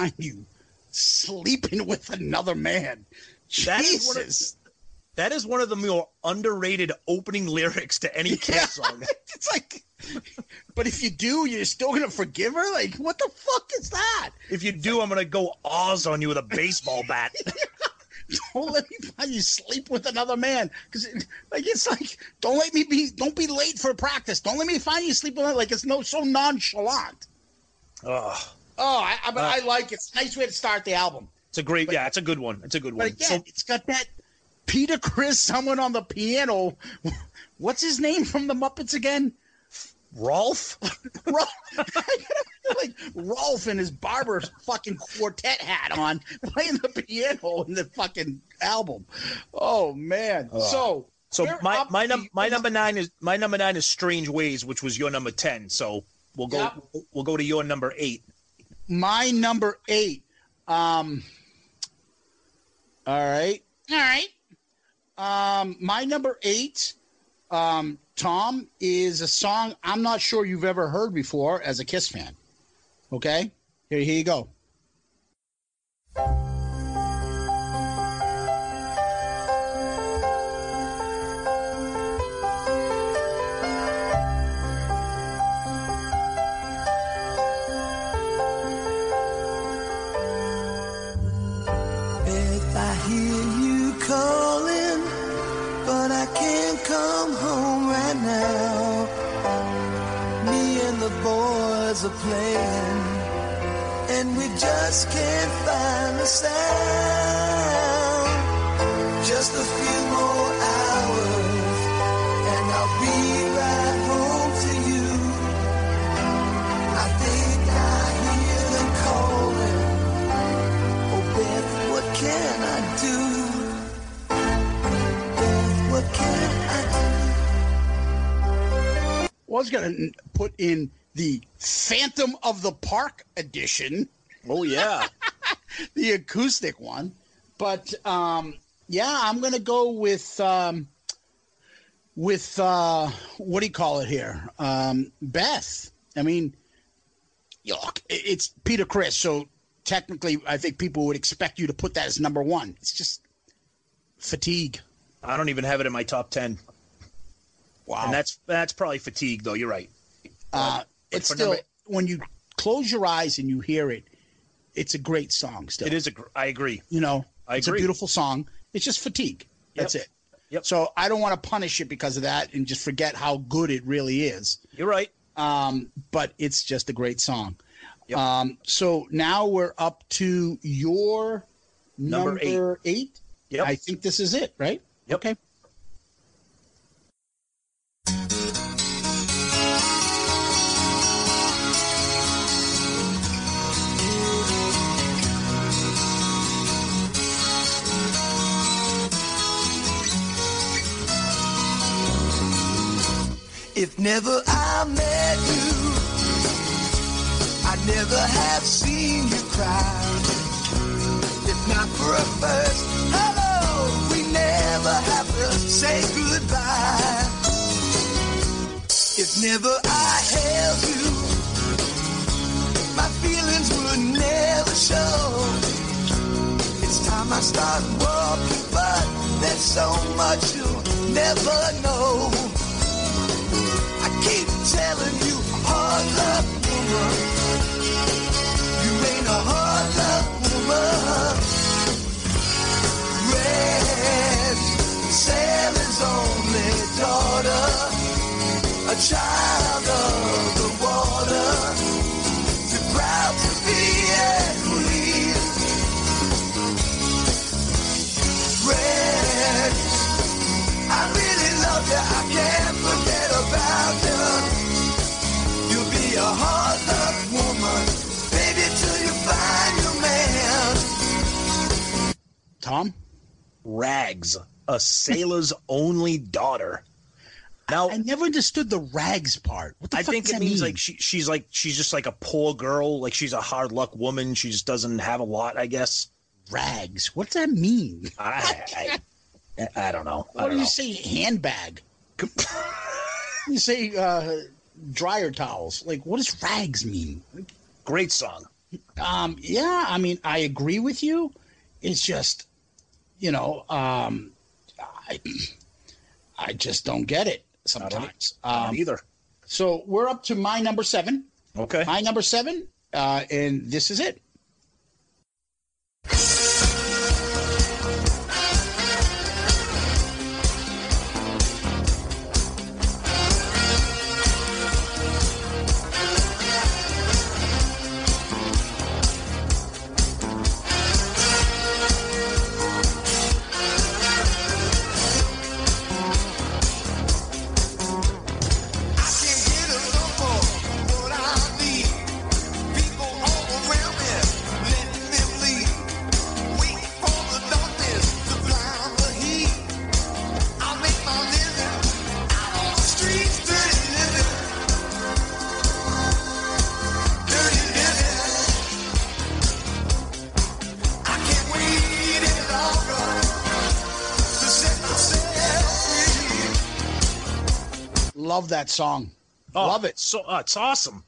find you sleeping with another man. That is one of- Jesus. That is one of the more underrated opening lyrics to any Kiss song. *laughs* it's like, but if you do, you're still going to forgive her? Like, what the fuck is that? If you do, I'm gonna go Oz on you with a baseball *laughs* bat. *laughs* Don't let me find you sleep with another man. Because, like, it's like, don't let me be, don't be late for practice. Don't let me find you sleep with, like, it's no so nonchalant. Ugh. Oh, I, I, but uh, I like it. It's a nice way to start the album. It's a great, yeah, it's a good one. It's a good But one. again, it's got that Peter Criss, someone on the piano. What's his name from the Muppets again? Rowlf? Rowlf, *laughs* like Rowlf in his barber fucking quartet hat on, playing the piano in the fucking album. Oh man! Uh, so So my my num my number nine is my number nine is Strange Ways, which was your number ten. So we'll go Yep. we'll go to your number eight. My number eight. Um. All right. All right. Um, my number eight, um, Tom, is a song I'm not sure you've ever heard before as a Kiss fan. Okay, here, here you go. Are playing, and we just can't find the sound. Just a few more hours, and I'll be right home to you. I think I hear them calling. Oh, Beth, what can I do? Beth, what can I do? Was gonna put in the Phantom of the Park edition. Oh yeah. *laughs* the acoustic one. But um, yeah, I'm gonna go with um, with uh, what do you call it here? Um, Beth. I mean, look, it's Peter Criss, so technically, I think people would expect you to put that as number one. It's just fatigue. I don't even have it in my top ten. Wow, and that's that's probably fatigue, though. You're right. Uh, it's still number- when you close your eyes and you hear it, it's a great song. Still, It is a. gr- I agree. You know, I it's agree. a beautiful song. It's just fatigue. That's Yep. it. Yep. So I don't want to punish it because of that and just forget how good it really is. You're right. Um, but it's just a great song. Yep. Um, so now we're up to your Number number, eight. Yep. I think this is it, right? Yep. Okay. Never I met you, I never have seen you cry. If not for a first hello, we never have to say goodbye. If never I held you, my feelings would never show. It's time I start walking, but there's so much you'll never know. Telling you, hard luck woman. You ain't a hard luck woman. Red, sailor's only daughter, a child of Tom? Rags, a sailor's *laughs* only daughter. Now, I never understood the rags part. What the I fuck think it that means mean? like she, she's like she's just like a poor girl, like she's a hard luck woman. She just doesn't have a lot, I guess. rags. What does that mean? I I, I don't know. I What do you say? Handbag. *laughs* you say uh, dryer towels. Like, what does rags mean? Great song. Um, yeah, I mean, I agree with you. It's just, you know, um, I, I just don't get it sometimes. I Um, either. so we're up to my number seven. Okay. My number seven, uh, and this is it. That song. Oh, Love it. So uh, it's awesome.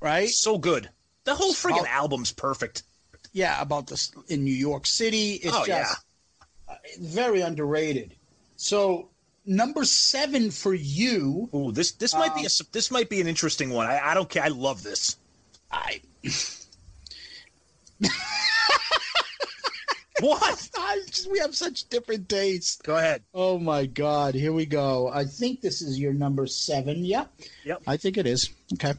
Right? So good. The whole freaking Oh. album's perfect. Yeah, about this in New York City. It's Oh, just uh, very underrated. So number seven for you. Ooh, this this might be a s- this might be an interesting one. I, I don't care. I love this. I *laughs* *laughs* What? *laughs* I just, we have such different tastes. Go ahead. Oh my God! Here we go. I think this is your number seven. Yep. Yep. I think it is. Okay.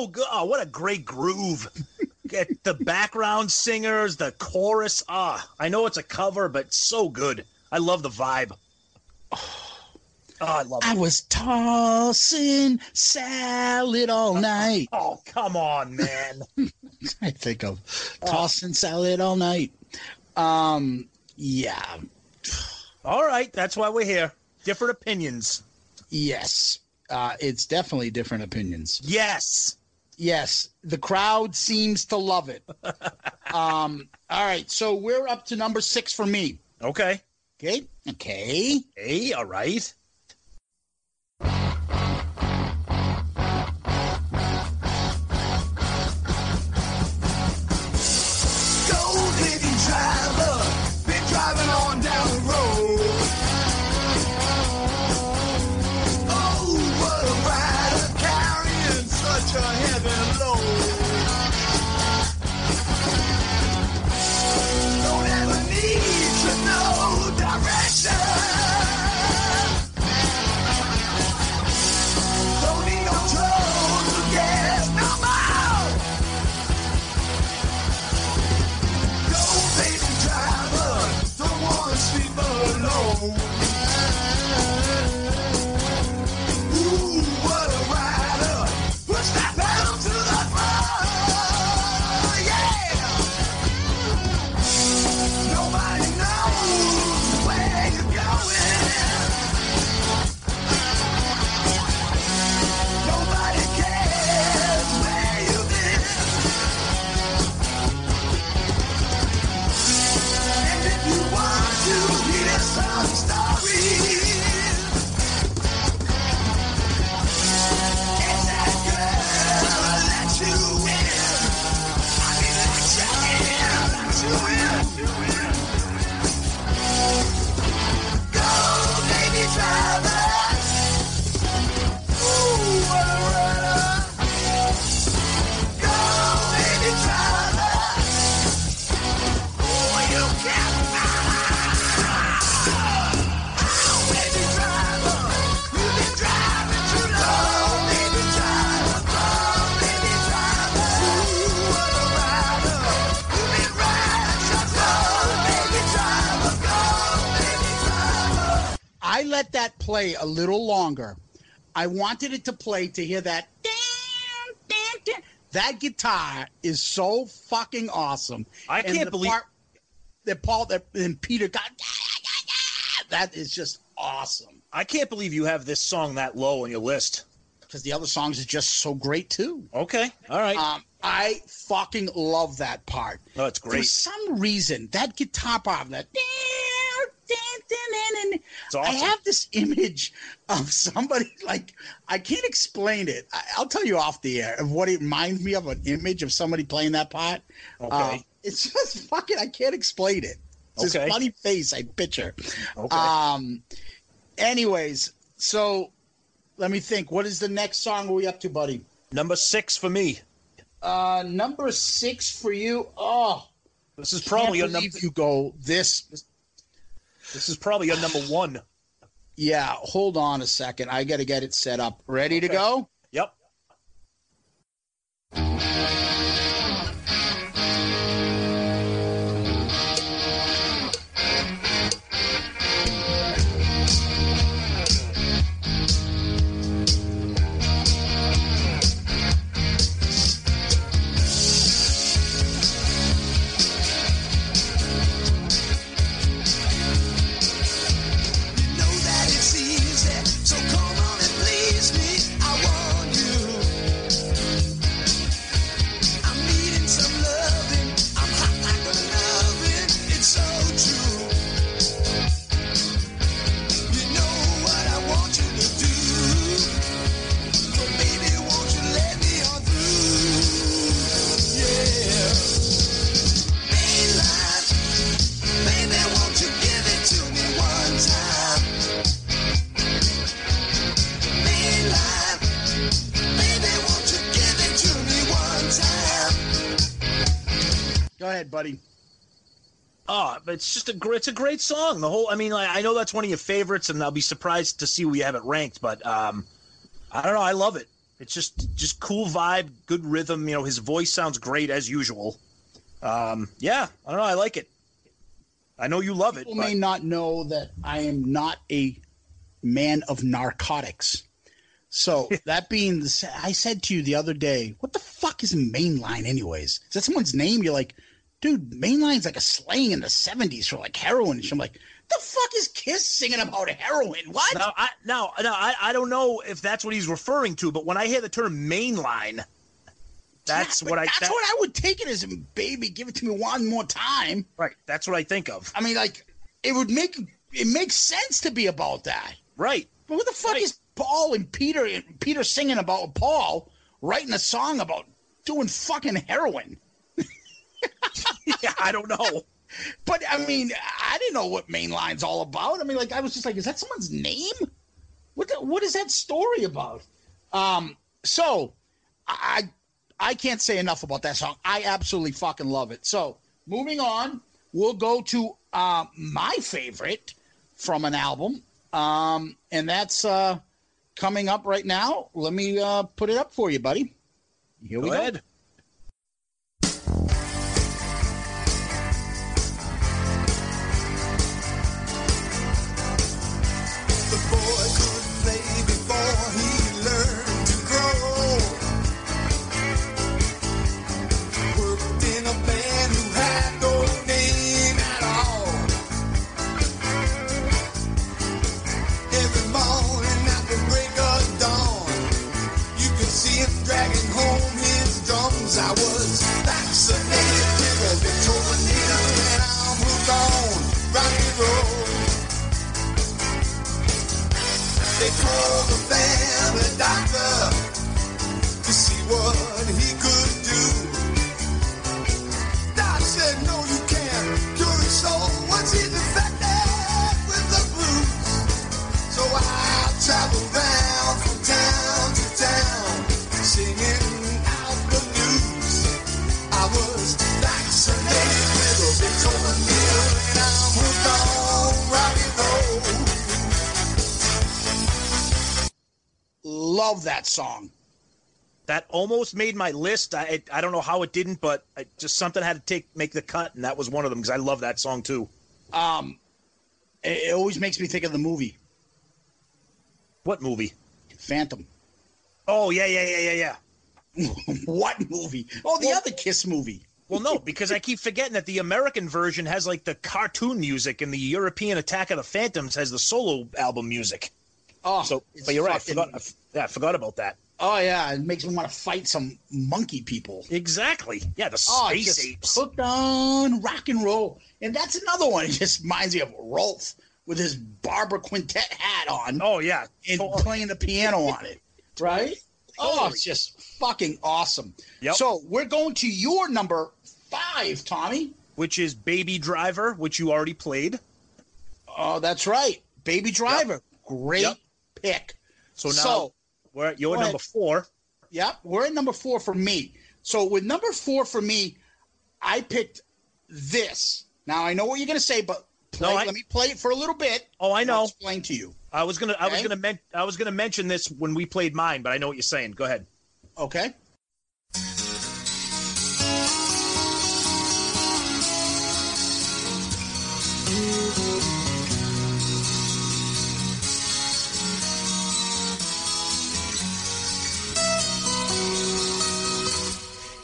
So good. Oh, what a great groove. Get the background singers, the chorus. Ah, I know it's a cover, but so good. I love the vibe. Oh, I love I it. was tossing salad all night. *laughs* Oh, come on, man. *laughs* I think of tossing salad all night. Um, yeah, All right, that's why we're here. Different opinions. yes, uh, it's definitely different opinions. Yes. Yes, the crowd seems to love it. *laughs* um, all right, so we're up to number six for me. Okay. Okay, okay. Hey, all right. Play a little longer. I wanted it to play to hear that. "Dun, dun, dun." That guitar is so fucking awesome. I And can't the believe- part that Paul that and Peter got. That is just awesome I can't believe you have this song that low on your list. because the other songs are just so great too. Okay. All right. Um, I fucking love that part. oh, it's great. For some reason, that guitar part, that. It's awesome. I have this image of somebody like I can't explain it. I, I'll tell you off the air of what it reminds me of an image of somebody playing that part. Okay. Um, it's just fucking. I can't explain it. It's Okay. this funny face I picture. Okay. Um. Anyways, so let me think. What is the next song are we up to, buddy? Number six for me. Uh, number six for you. Oh, This is probably can't number. you go this. This is probably your number one. *sighs* Yeah, hold on a second. I got to get it set up. Ready to go? Buddy. Oh, it's just a great, it's a great song. The whole, I mean, like, I know that's one of your favorites, and I'll be surprised to see we have it ranked, but um, I don't know, I love it. It's just just cool vibe, good rhythm. You know, his voice sounds great as usual. Um, yeah, I don't know. I like it. I know you love it. People but- may not know that I am not a man of narcotics. So *laughs* that being, the, I said to you the other day, what the fuck is mainline, anyways? Is that someone's name? You're like, dude, mainline's like a slang in the '70s for like heroin. And shit. I'm like, the fuck is Kiss singing about heroin? What? Now, I, now, now I, I don't know if that's what he's referring to, but when I hear the term mainline, that's Yeah, what I. That's that- what I would take it as. A baby, give it to me one more time. Right. That's what I think of. I mean, like, it would make it makes sense to be about that. Right. But what the fuck Right. is Paul and Peter and Peter singing about Paul writing a song about doing fucking heroin? *laughs* yeah, I don't know. But I mean, I didn't know what Mainline's all about. I mean, like, I was just like, is that someone's name? What the, what is that story about? Um, so I I can't say enough about that song. I absolutely fucking love it. So moving on, we'll go to uh, my favorite from an album, um, and that's uh, coming up right now. Let me uh, put it up for you, buddy. Here we Go go. ahead. Song. That almost made my list. I I don't know how it didn't, but I, just something had to take make the cut, and that was one of them because I love that song too. Um, it, it always makes me think of the movie What movie? Phantom. Oh yeah, yeah, yeah, yeah, yeah. *laughs* what movie? Oh, the Well- other Kiss movie. Well, no, because I keep forgetting that the American version has like the cartoon music, and the European Attack of the Phantoms has the solo album music. Oh, So, but you're right. I forgot. Yeah, I forgot about that. Oh yeah, it makes me want to fight some monkey people. Exactly. Yeah, the Oh, space just apes. hooked on rock and roll, and that's another one. *laughs* It just reminds me of Rowlf with his Barbara Quintet hat on Oh yeah. and Totally. playing the piano on it, *laughs* right? Oh, it's just fucking awesome. Yep. So we're going to your number five, Tommy. Which is Baby Driver, which you already played. Oh, that's right, Baby Driver. Great Yep. pick. So now So- we're at your Go number four. Yep, we're at number four for me. So with number four for me, I picked this. Now I know what you're gonna say, but play, No, I- let me play it for a little bit. Oh, I know. explain to you. I was gonna, I was gonna, men- I was gonna mention this when we played mine, but I know what you're saying. Go ahead. Okay.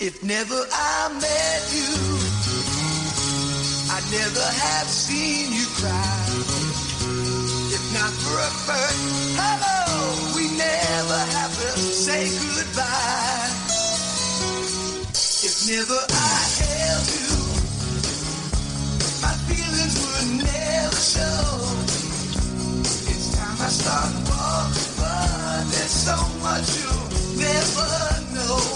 If never I met you, I'd never have seen you cry. If not for a first hello, we never have to say goodbye. If never I held you, my feelings would never show. It's time I start walking, but there's so much you'll never know.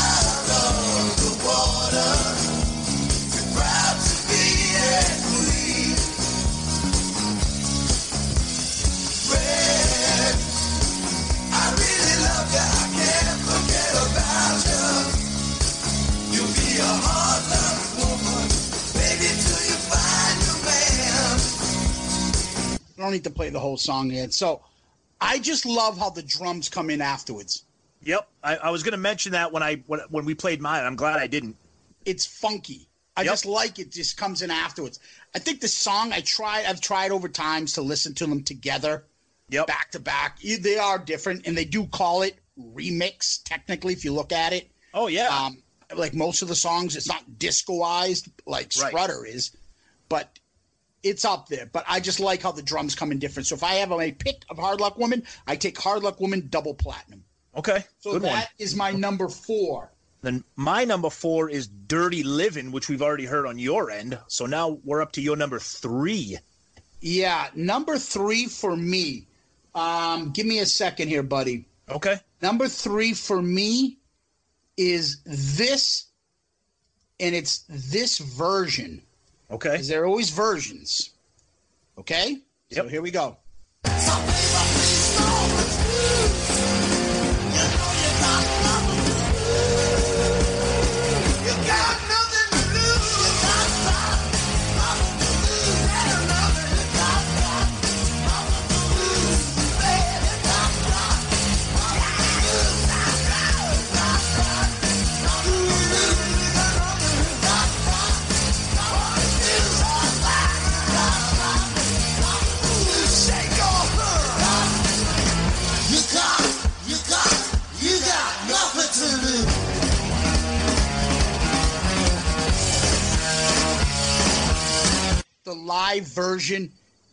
I don't need to play the whole song yet. So I just love how the drums come in afterwards. Yep, I, I was going to mention that when I when, when we played mine. I'm glad I didn't. It's funky. I Yep. just like it. Just comes in afterwards. I think the song I tried. I've tried over times to listen to them together, Yep. back to back. They are different, and they do call it remix. Technically, if you look at it, Oh yeah. um, like most of the songs, it's not discoized like Right. Strutter is, but it's up there. But I just like how the drums come in different. So if I have a pick of Hard Luck Woman, I take Hard Luck Woman double platinum. okay. So that one. is my number four. Then my number four is Dirty Living, which we've already heard on your end. So now we're up to your number three. Yeah, number three for me. Um, give me a second here, buddy. Okay. Number three for me is this, and it's this version. Okay. Because there are always versions. Okay? So Yep. here we go.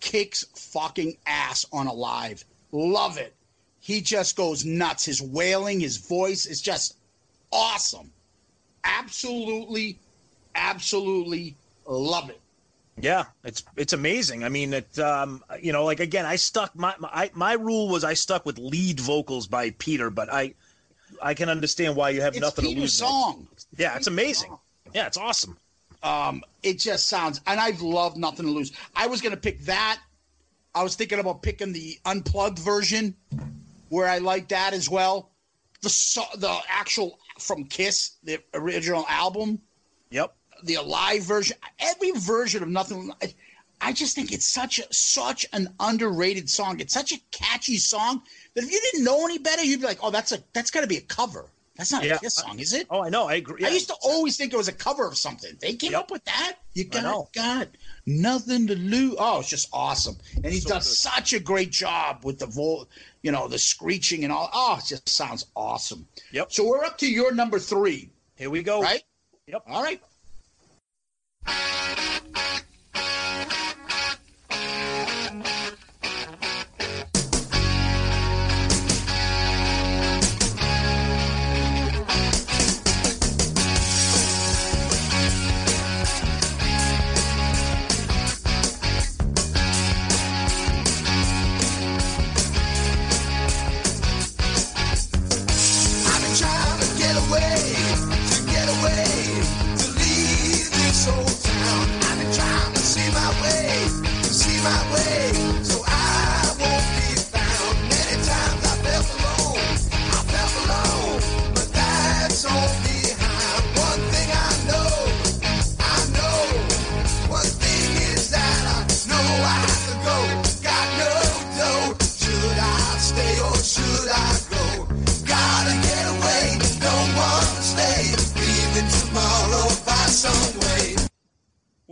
Kicks fucking ass on Alive. Love it. He just goes nuts. His wailing, his voice is just awesome. Absolutely, absolutely love it. Yeah, it's it's amazing. I mean, it um, you know, like again, I stuck my my I, my rule was I stuck with lead vocals by Peter, but I I can understand why you have It's nothing to Peter's lose. there. song. Yeah, it's amazing. Yeah, it's awesome. Um, it just sounds, and I've loved Nothing to Lose. I was gonna pick that. I was thinking about picking the unplugged version, where I like that as well. The so, the actual from Kiss, the original album, Yep. the alive version, every version of Nothing. I, I just think it's such a such an underrated song. It's such a catchy song that if you didn't know any better, you'd be like, "Oh, that's a that's got to be a cover. That's not Yeah. a Kiss song, is it?" Oh, I know. I agree. I used to always think it was a cover of something. They came Yep. up with that. You got got nothing to lose. Oh, it's just awesome. And he does such a great job with the vo you know, the screeching and all. Oh, it just sounds awesome. Yep. So we're up to your number three, Here we go. right? Yep. All right.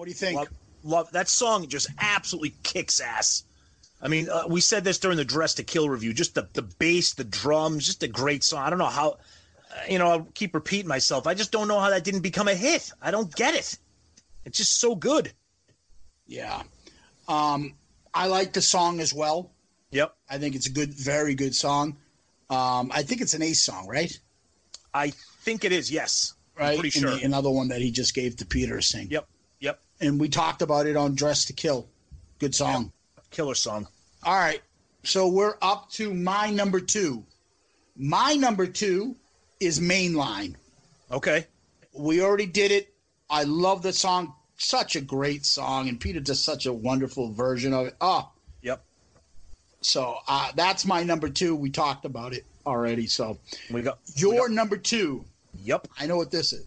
What do you think? Love, love that song. Just absolutely kicks ass. I mean, uh, we said this during the Dress to Kill review. Just the the bass, the drums, just a great song. I don't know how. Uh, you know, I'll keep repeating myself. I just don't know how that didn't become a hit. I don't get it. It's just so good. Yeah. Um, I like the song as well. Yep. I think it's a good, very good song. Um, I think it's an Ace song, right? I think it is. Yes. Right. I'm pretty sure. the- another one that he just gave to Peter to sing. Yep. And we talked about it on Dress to Kill. Good song. Killer song. All right. So we're up to my number two. My number two is Mainline. Okay. We already did it. I love the song. Such a great song. And Peter does such a wonderful version of it. Oh, Yep. so uh, that's my number two. We talked about it already. So We got your we number two. Yep. I know what this is.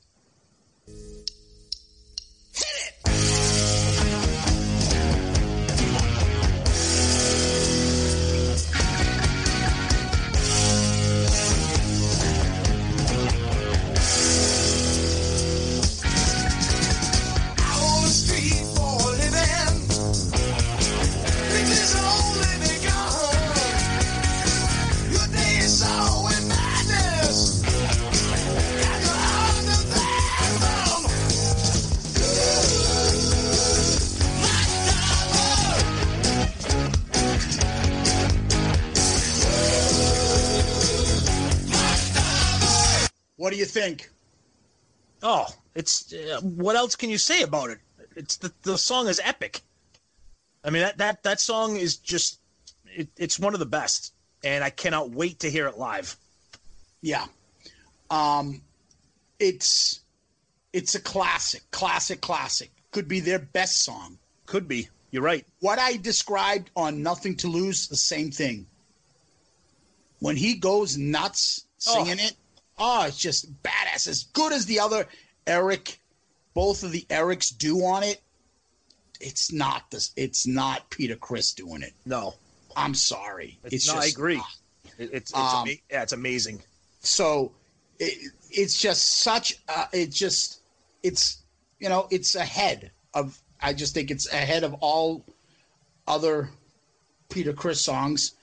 Hit it! What do you think? Oh, it's uh, what else can you say about it? It's the the song is epic. I mean that that that song is just it, it's one of the best, and I cannot wait to hear it live. Yeah. Um, it's it's a classic, classic, classic. Could be their best song. Could be. You're right. What I described on Nothing to Lose, the same thing. When he goes nuts singing Oh. it, oh, it's just badass. As good as the other Eric, both of the Erics do on it. It's not this. It's not Peter Criss doing it. No, I'm sorry. it's, It's, just I agree. not. It's it's Um, ama- yeah, it's amazing. so it, it's just such uh, it just it's you know it's ahead of i just think it's ahead of all other peter criss songs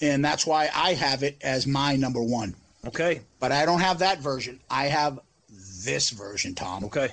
and that's why i have it as my number one Okay, but i don't have that version. I have this version tom. Okay.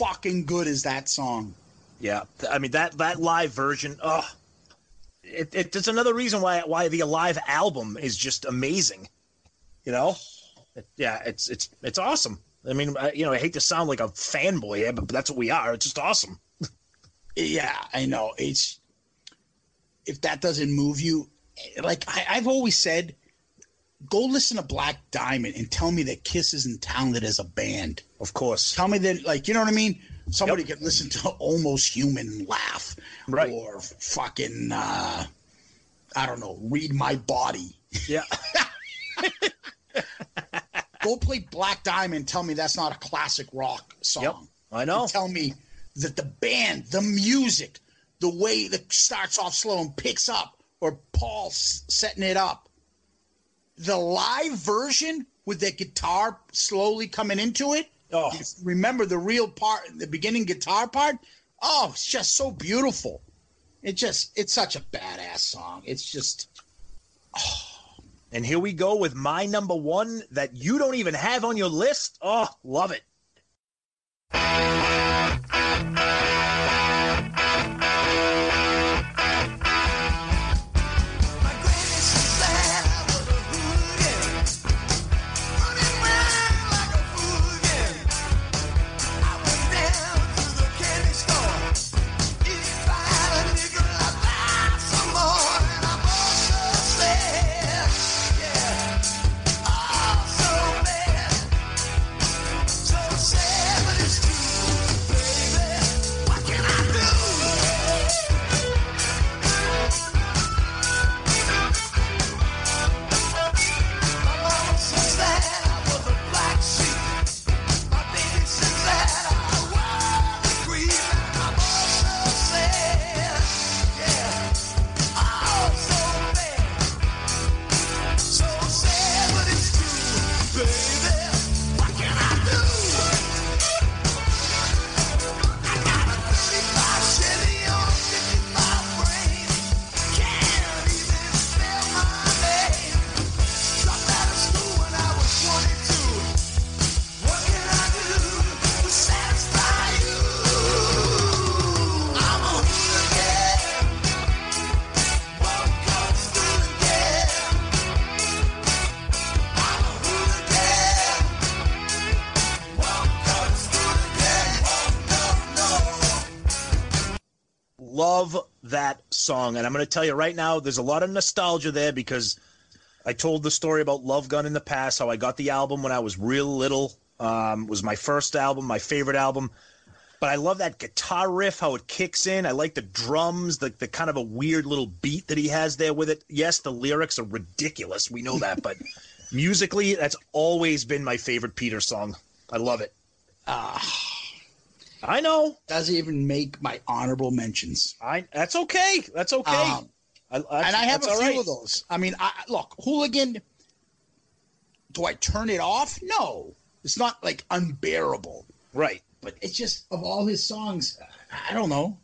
Fucking good is that song Yeah, I mean that that live version. Oh, it, it, it's another reason why why the live album is just amazing. You know, It- yeah, it's it's it's awesome. I mean, I, you know, I hate to sound like a fanboy here, but that's what we are. It's just awesome. *laughs* yeah i know it's if that doesn't move you eh, like I, i've always said go listen to black diamond and tell me that kiss isn't talented as a band Of course. Tell me that, like, you know what I mean? Somebody could listen to Almost Human and laugh. Right. Or fucking, uh, I don't know, Read My Body. Yeah. *laughs* Go play Black Diamond and tell me that's not a classic rock song. Yep. I know. And tell me that the band, the music, the way that starts off slow and picks up, or Paul setting it up. The live version with the guitar slowly coming into it. Oh. remember the real part, the beginning guitar part. Oh, it's just so beautiful. It just, it's such a badass song. It's just, oh. And here we go with my number one that you don't even have on your list. Oh, love it. Tell you right now, there's a lot of nostalgia there because I told the story about Love Gun in the past, how I got the album when I was real little. Um, was my first album, my favorite album. But I love that guitar riff, how it kicks in. I like the drums, the, the kind of a weird little beat that he has there with it. Yes, the lyrics are ridiculous. We know that, but *laughs* musically, that's always been my favorite Peter song. I love it. Ah, I know. doesn't even make my honorable mentions. I that's okay. That's okay. Um, I, that's- and I have a few right. of those. I mean, I, look, hooligan. Do I turn it off? No, it's not like unbearable. Right. But it's just of all his songs, I don't know.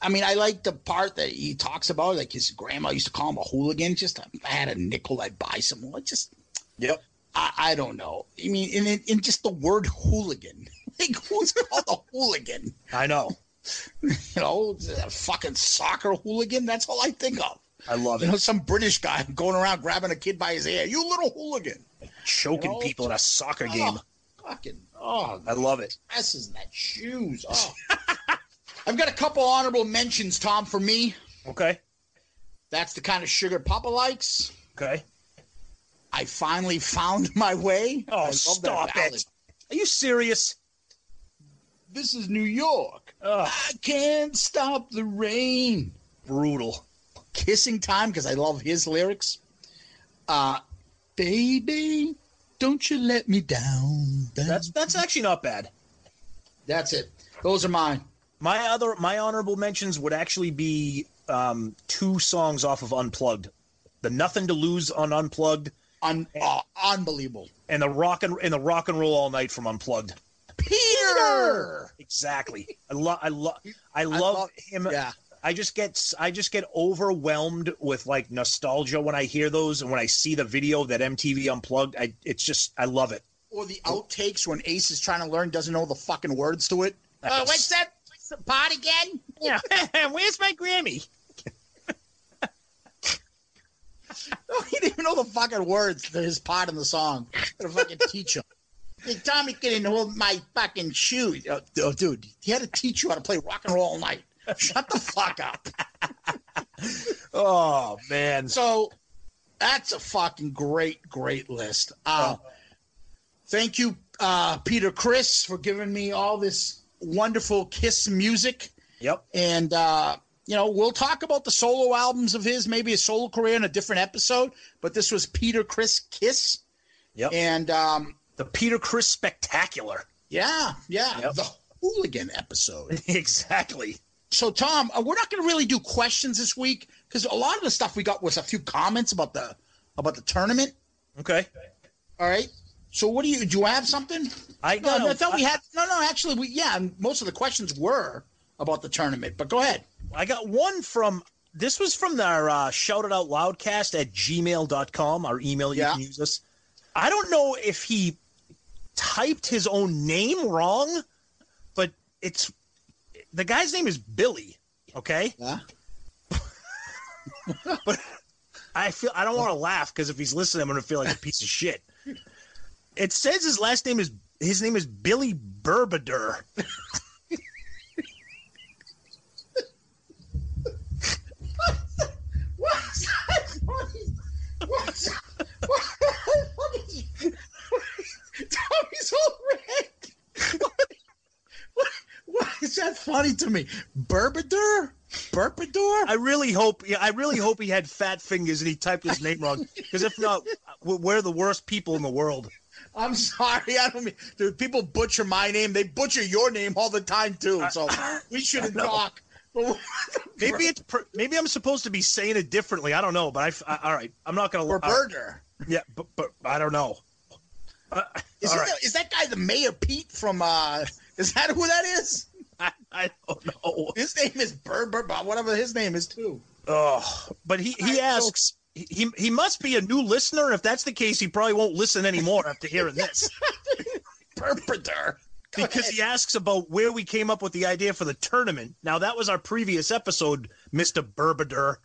I mean, I like the part that he talks about, like his grandma used to call him a hooligan. Just if I had a nickel, I'd buy some more. Just Yep. I, I don't know. I mean, in, in just the word hooligan, like who's called a hooligan? *laughs* I know. You know, a fucking soccer hooligan. That's all I think of. I love You it. You know, some British guy going around grabbing a kid by his hair. You little hooligan. Choking you know, people in a soccer oh, game. Oh, fucking, oh, I love it. dresses and that shoes. Oh. *laughs* I've got a couple honorable mentions, Tom, for me. Okay. That's the kind of sugar Papa likes. Okay. I finally found my way. Oh, stop it. Are you serious? This is New York. Ugh, I can't stop the rain. brutal. Kissing time because I love his lyrics. Uh, baby, don't you let me down. That's that's actually not bad. That's it. Those are mine. My other my honorable mentions would actually be um, two songs off of Unplugged, the Nothing to Lose on Unplugged, Un- uh, unbelievable. and the rock and and the Rock and Roll All Night from Unplugged. Peter. *laughs* Exactly. I love I love I love love- him. Yeah. I just get I just get overwhelmed with like nostalgia when I hear those and when I see the video that MTV unplugged. I it's just I love it. Or the outtakes when Ace is trying to learn, doesn't know the fucking words to it. *laughs* Uh, what's that? What's the part again? Yeah, *laughs* where's my Grammy? No, he didn't even know the fucking words to his part in the song. Gotta fucking teach him. Tommy couldn't hold my fucking shoe. Oh, oh, dude, he had to teach you how to play rock and roll all night. Shut the fuck up. *laughs* Oh man, So that's a fucking great, great list. Uh, thank you, uh, Peter Criss, for giving me all this wonderful Kiss music. yep. And, uh, you know, we'll talk about the solo albums of his, maybe a solo career in a different episode. But this was Peter Criss Kiss. Yep. And, um, The Peter Criss Spectacular. yeah, yeah, Yep. the hooligan episode. *laughs* exactly. So, Tom, uh, we're not going to really do questions this week because a lot of the stuff we got was a few comments about the about the tournament. Okay. All right. So, what do you do? You have something? I No, no, I thought we had. No, no. Actually, we yeah. Most of the questions were about the tournament, but go ahead. I got one from this was from our uh, shout it out loudcast at gmail.com, our email you Yeah. can use us. I don't know if he typed his own name wrong, but it's the guy's name is Billy. Okay. Yeah. *laughs* but I feel I don't want to laugh because if he's listening, I'm going to feel like a piece of shit. It says his last name is his name is Billy Burbader. What's *laughs* that funny? What's what, what is, *laughs* Tommy's all red. What, what is that funny to me? Burbadur? Burbadur? I really hope. Yeah, I really hope he had fat fingers and he typed his name wrong. Because if not, we're the worst people in the world. I'm sorry. I don't mean, dude. People butcher my name. They butcher your name all the time too. So we shouldn't talk. *laughs* Maybe it's per, maybe I'm supposed to be saying it differently. I don't know, but I. All right. I'm not gonna. uh, Burger. yeah, but but I don't know. Uh, *laughs* Is, he right. is that guy the Mayor Pete from? uh Is that who that is? *laughs* I, I don't know. His name is Bur Bur whatever his name is too. Oh, but he he I- asks. He he must be a new listener. If that's the case, he probably won't listen anymore after hearing this. *laughs* Go because he asks about where we came up with the idea for the tournament. Now that was our previous episode, Mister Burbader.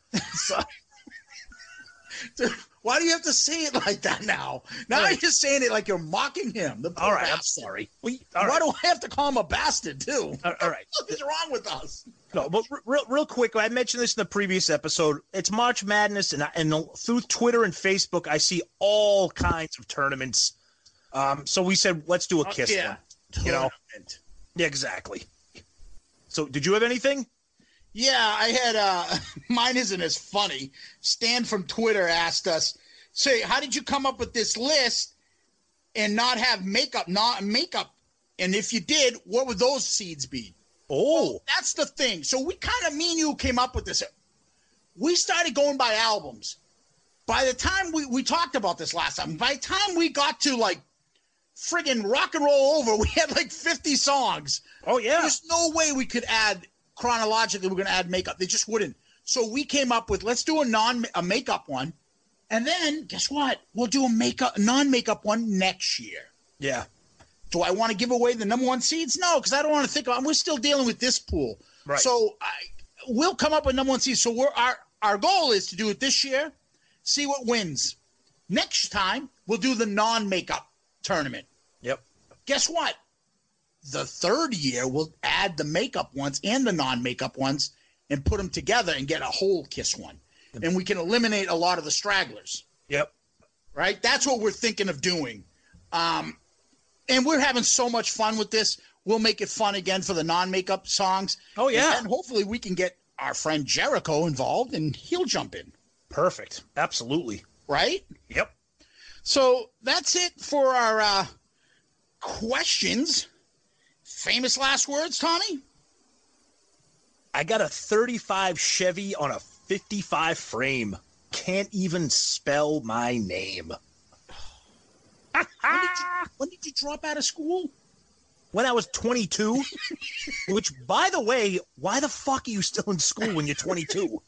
Why do you have to say it *laughs* like that now? Now you're just saying it like you're mocking him. All right, I'm sorry. We, Why right. do I have to call him a bastard too? All- all right. *laughs* What is wrong with us? No, but real, real quick, I mentioned this in the previous episode. It's March Madness, and, I, and through Twitter and Facebook, I see all kinds of tournaments. Um, so we said, let's do a kiss yeah. one. You know? Yeah, exactly. So, did you have anything? Yeah, I had uh *laughs* mine isn't as funny. Stan from Twitter asked us, say, how did you come up with this list and not have makeup, not makeup? And if you did, what would those seeds be? Oh, That's the thing. So we kind of, me and you came up with this. We started going by albums. By the time we, we talked about this last time, by the time we got to like friggin' rock and roll over, *laughs* we had like 50 songs. oh yeah. There's no way we could add chronologically. We're going to add makeup. They just wouldn't. So we came up with let's do a non a makeup one, and then guess what? We'll do a makeup non makeup one next year. Yeah. Do I want to give away the number one seeds? No, because I don't want to think. Of, we're still dealing with this pool. Right. So I, we'll come up with number one seeds. So we're our our goal is to do it this year, see what wins. Next time we'll do the non makeup tournament. Yep. Guess what? The third year we'll add the makeup ones and the non makeup ones and put them together and get a whole kiss one, and we can eliminate a lot of the stragglers Yep. right? That's what we're thinking of doing. Um, and we're having so much fun with this. We'll make it fun again for the non-makeup songs. Oh, yeah. and hopefully we can get our friend Jericho involved, and he'll jump in, Perfect. Absolutely. right? Yep. So that's it for our uh, questions. Famous last words, Tommy. I got a 35 Chevy on a 55 frame. Can't even spell my name. When did, you, when did you drop out of school? When I was 22, *laughs* which, by the way, why the fuck are you still in school when you're 22?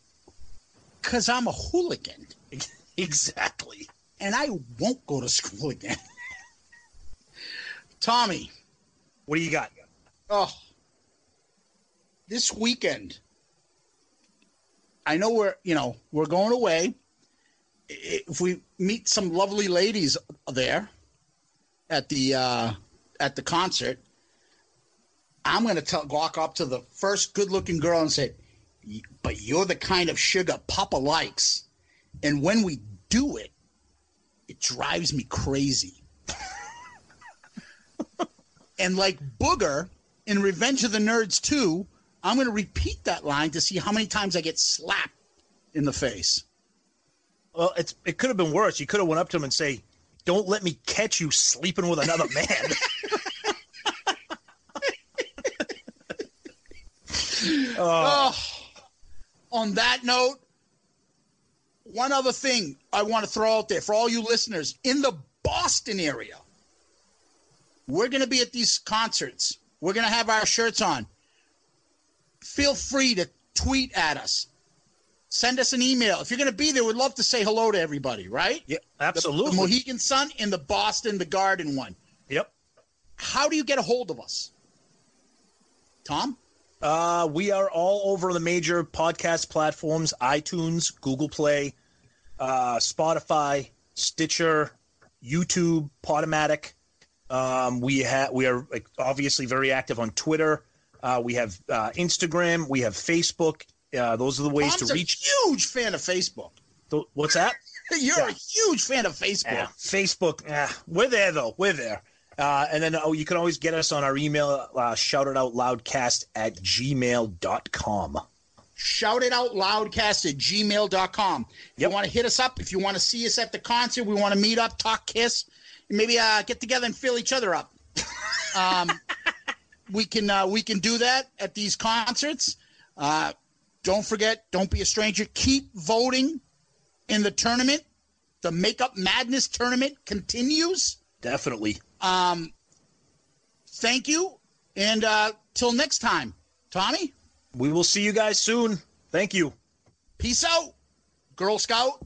Because I'm a hooligan, *laughs* exactly. and I won't go to school again. Tommy. What do you got? Oh, this weekend. I know we're you know we're going away. If we meet some lovely ladies there at the uh, at the concert, I'm going to tell walk up to the first good-looking girl and say, "But you're the kind of sugar Papa likes." And when we do it, it drives me crazy. *laughs* And like Booger in Revenge of the Nerds 2, I'm going to repeat that line to see how many times I get slapped in the face. Well, it's it could have been worse. You could have went up to him and say, "Don't let me catch you sleeping with another man." *laughs* Oh. oh, on that note, one other thing I want to throw out there for all you listeners in the Boston area. We're going to be at these concerts. We're going to have our shirts on. Feel free to tweet at us. Send us an email. If you're going to be there, we'd love to say hello to everybody, right? yeah, absolutely. The absolutely. Mohegan Sun and the Boston, the Garden one. yep. How do you get a hold of us? Tom? Uh, we are all over the major podcast platforms: iTunes, Google Play, uh, Spotify, Stitcher, YouTube, Podomatic. Um, we have we are like, obviously very active on Twitter. Uh, we have uh, Instagram. We have Facebook. Uh, those are the ways Tom's to a reach. huge fan of Facebook. Th- what's that? *laughs* You're Yeah. a huge fan of Facebook. Yeah, Facebook. eh, we're there though. We're there. Uh, and then oh, you can always get us on our email, uh, shout it out loudcast at gmail.com. Shout it out loudcast at gmail.com. If Yep. you want to hit us up, if you want to see us at the concert, we want to meet up, talk, kiss, maybe uh, get together and fill each other up. um, *laughs* we can uh, we can do that at these concerts. Uh, don't forget, don't be a stranger. Keep voting in the tournament. The Makeup Madness tournament continues. Definitely. Um, thank you, and uh, till next time, Tommy. We will see you guys soon. Thank you. Peace out, Girl Scout.